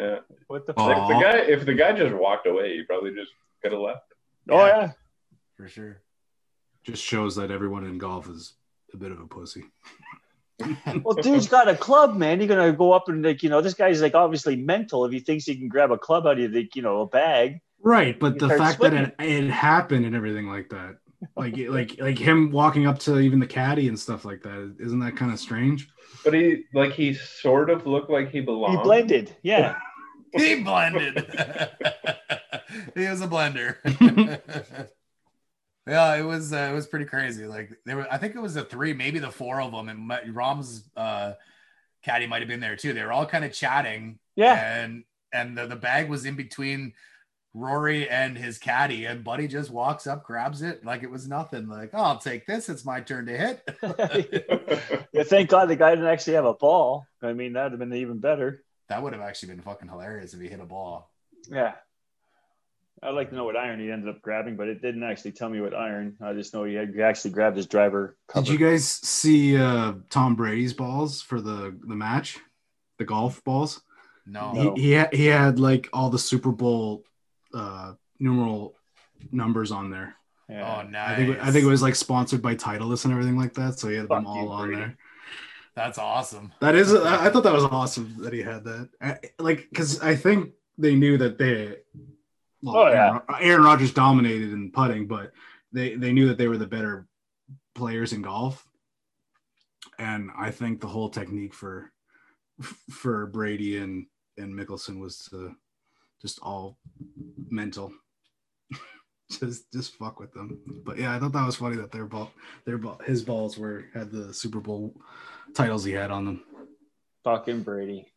Yeah. What the fuck? If the guy, if the guy just walked away, he probably just could have left. Oh yeah. for sure. Just shows that everyone in golf is a bit of a pussy. Well, dude's got a club, man. You're gonna go up and like, you know, this guy's like obviously mental if he thinks he can grab a club out of the, you know, a bag. Right, but You the start fact swinging. that it, it happened and everything like that, like like like him walking up to even the caddy and stuff like that, isn't that kind of strange? But he, like, he sort of looked like he belonged. He blended. Yeah. He blended. he was a blender. yeah, it was uh, it was pretty crazy. Like there were, I think it was the three, maybe the four of them, and my, Rahm's uh, caddy might have been there too. They were all kind of chatting, Yeah. and and the, the bag was in between Rory and his caddy, and Buddy just walks up, grabs it like it was nothing. Like, oh, I'll take this. It's my turn to hit. yeah. Thank God the guy didn't actually have a ball. I mean, that'd have been even better. that would have actually been fucking hilarious if he hit a ball. Yeah. I'd like to know what iron he ended up grabbing, but it didn't actually tell me what iron. I just know he had he actually grabbed his driver cover. Did you guys see uh, Tom Brady's balls for the the match, the golf balls? No. No. He he had, he had like all the Super Bowl uh, numeral numbers on there. Yeah. Oh, nice. I think I think it was like sponsored by Titleist and everything like that. So he had them Fuck you, all on Brady. there. That's awesome. That is, I I thought that was awesome that he had that. I, like, because I think they knew that they, well, Oh, yeah. Aaron, Aaron Rodgers dominated in putting, but they they knew that they were the better players in golf. And I think the whole technique for for Brady and and Mickelson was to just all mental. just just fuck with them. But yeah, I thought that was funny that their ball their ball his balls were had the Super Bowl titles he had on them. Fucking Brady.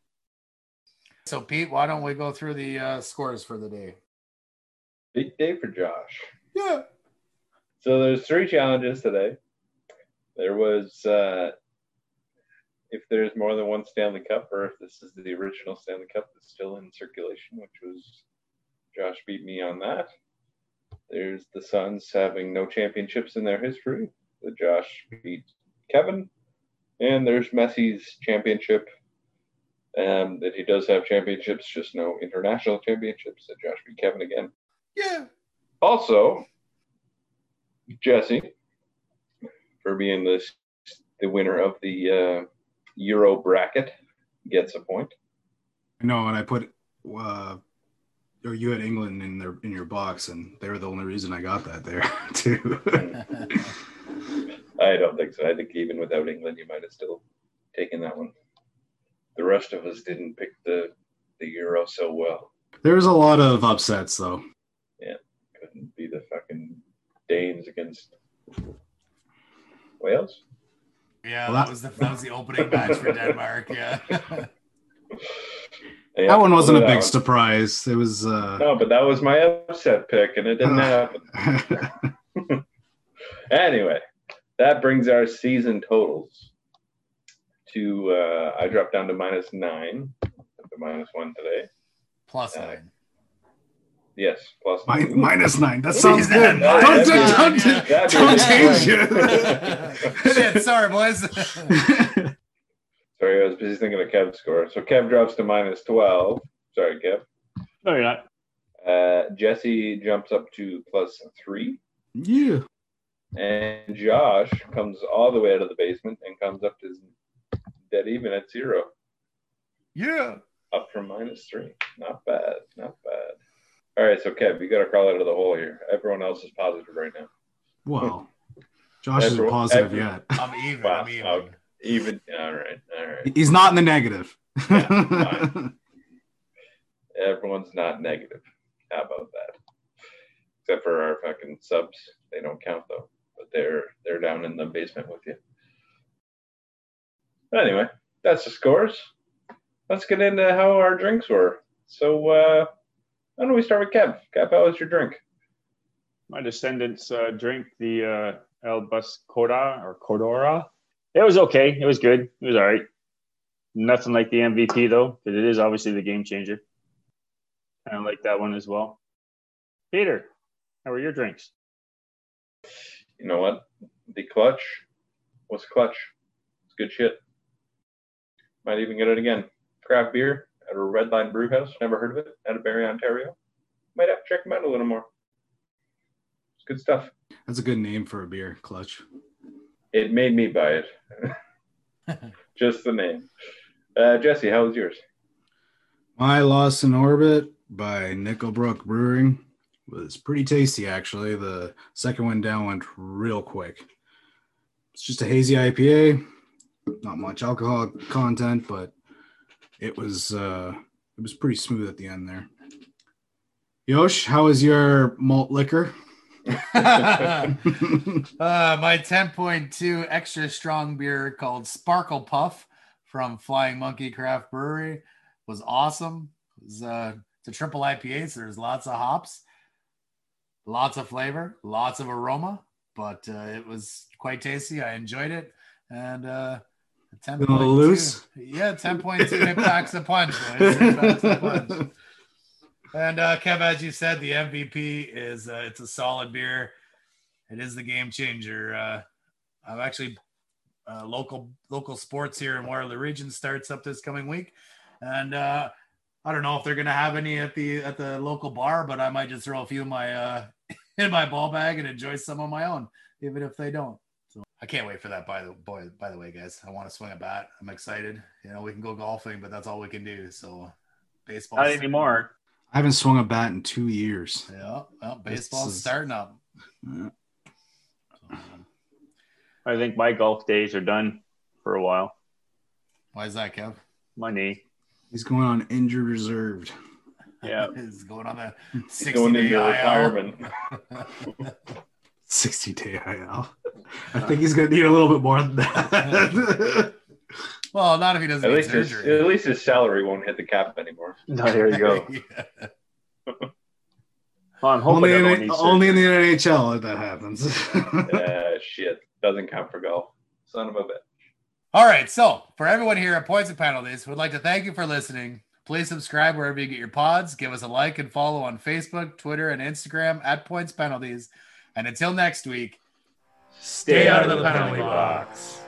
So, Pete, why don't we go through the uh, scores for the day? Big day for Josh. Yeah. So there's three challenges today. There was uh, if there's more than one Stanley Cup, or if this is the original Stanley Cup that's still in circulation, which was Josh beat me on that. There's the Suns having no championships in their history. The Josh beat Kevin, and there's Messi's championship. Um, that he does have championships, just no international championships. That Josh beat Kevin again. Yeah. Also, Jesse, for being the the winner of the uh, Euro bracket, gets a point. No, and I put uh or you had England in their in your box and they were the only reason I got that there too. I don't think so. I think even without England, you might have still taken that one. The rest of us didn't pick the the Euro so well. there was a lot of upsets though. Yeah, couldn't be the fucking Danes against Wales. Yeah, Well, that that- was the that was the opening match for Denmark. Yeah. Yeah, that one wasn't a big one. surprise. It was uh No, but that was my upset pick, and it didn't happen. Anyway, that brings our season totals to uh, I dropped down to minus nine, to minus one today. Plus Uh, nine. Yes, plus Mi- minus nine. That sounds He's good. not Don't, don't, nine, don't, yeah. don't change it. Shit, sorry, boys. Sorry, I was busy thinking of Kev's score. So Kev drops to minus twelve. Sorry, Kev. No, you're not. Uh, Jesse jumps up to plus three, yeah. and Josh comes all the way out of the basement and comes up to dead even at zero. yeah. up from minus three. Not bad. Not bad. All right, so Kev, you got to crawl out of the hole here. Everyone else is positive right now. Well, Josh isn't positive every- yet. I'm even. Wow, I'm even. okay. Even. All right. All right. He's not in the negative. fine. Everyone's not negative. How about that? Except for our fucking subs. They don't count though. But they're they're down in the basement with you. Anyway, that's the scores. Let's get into how our drinks were. So uh why don't we start with Kev? Kev, how was your drink? My descendants uh, drink the uh, El Buscora or Cordora. It was okay. It was good. It was all right. Nothing like the MVP though, because it is obviously the game changer. I like that one as well. Peter, how were your drinks? You know what? The clutch. What's clutch? It's good shit. Might even get it again. Craft beer at a Red Line Brew House. Never heard of it. Out of Barrie, Ontario. Might have to check them out a little more. It's good stuff. That's a good name for a beer, Clutch. It made me buy it. Just the name. Uh, Jesse, how was yours? My Lost in Orbit by Nickelbrook Brewing was pretty tasty, actually. The second one down went real quick. It's just a hazy IPA, not much alcohol content, but it was uh, it was pretty smooth at the end there. Yosh, how was your malt liquor? uh, my 10.2 extra strong beer called Sparkle Puff from Flying Monkey Craft Brewery was awesome. It was, uh, it's a triple IPA, so there's lots of hops, lots of flavor, lots of aroma, but uh, it was quite tasty. I enjoyed it. And uh, 10.2. loose? Yeah, 10.2. It packs a punch. It packs a punch. And uh, Kev, as you said, the MVP is uh, it's a solid beer. It is the game changer. Uh, I'm actually uh, local local sports here in Waterloo Region starts up this coming week, and uh, I don't know if they're gonna have any at the at the local bar, but I might just throw a few in my uh, in my ball bag and enjoy some on my own, even if they don't. So I can't wait for that. By the boy, by the way, guys, I want to swing a bat. I'm excited. You know, we can go golfing, but that's all we can do. So baseball Not anymore. I haven't swung a bat in two years. Yeah, well, baseball's is- starting up. Yeah. I think my golf days are done for a while. Why is that, Kev? My knee. He's going on injured reserved. Yeah. He's going on the 60 going day into retirement. 60 day IL. I think he's going to need a little bit more than that. Well, not if he doesn't At get least, his, at least his salary won't hit the cap anymore. No, there you go. Yeah. Well, I'm hoping only, in, only in the NHL if that happens. uh, shit. Doesn't count for golf. Son of a bitch. All right. So, for everyone here at Points and Penalties, we'd like to thank you for listening. Please subscribe wherever you get your pods. Give us a like and follow on Facebook, Twitter, and Instagram at Points Penalties. And until next week, stay out of the penalty box.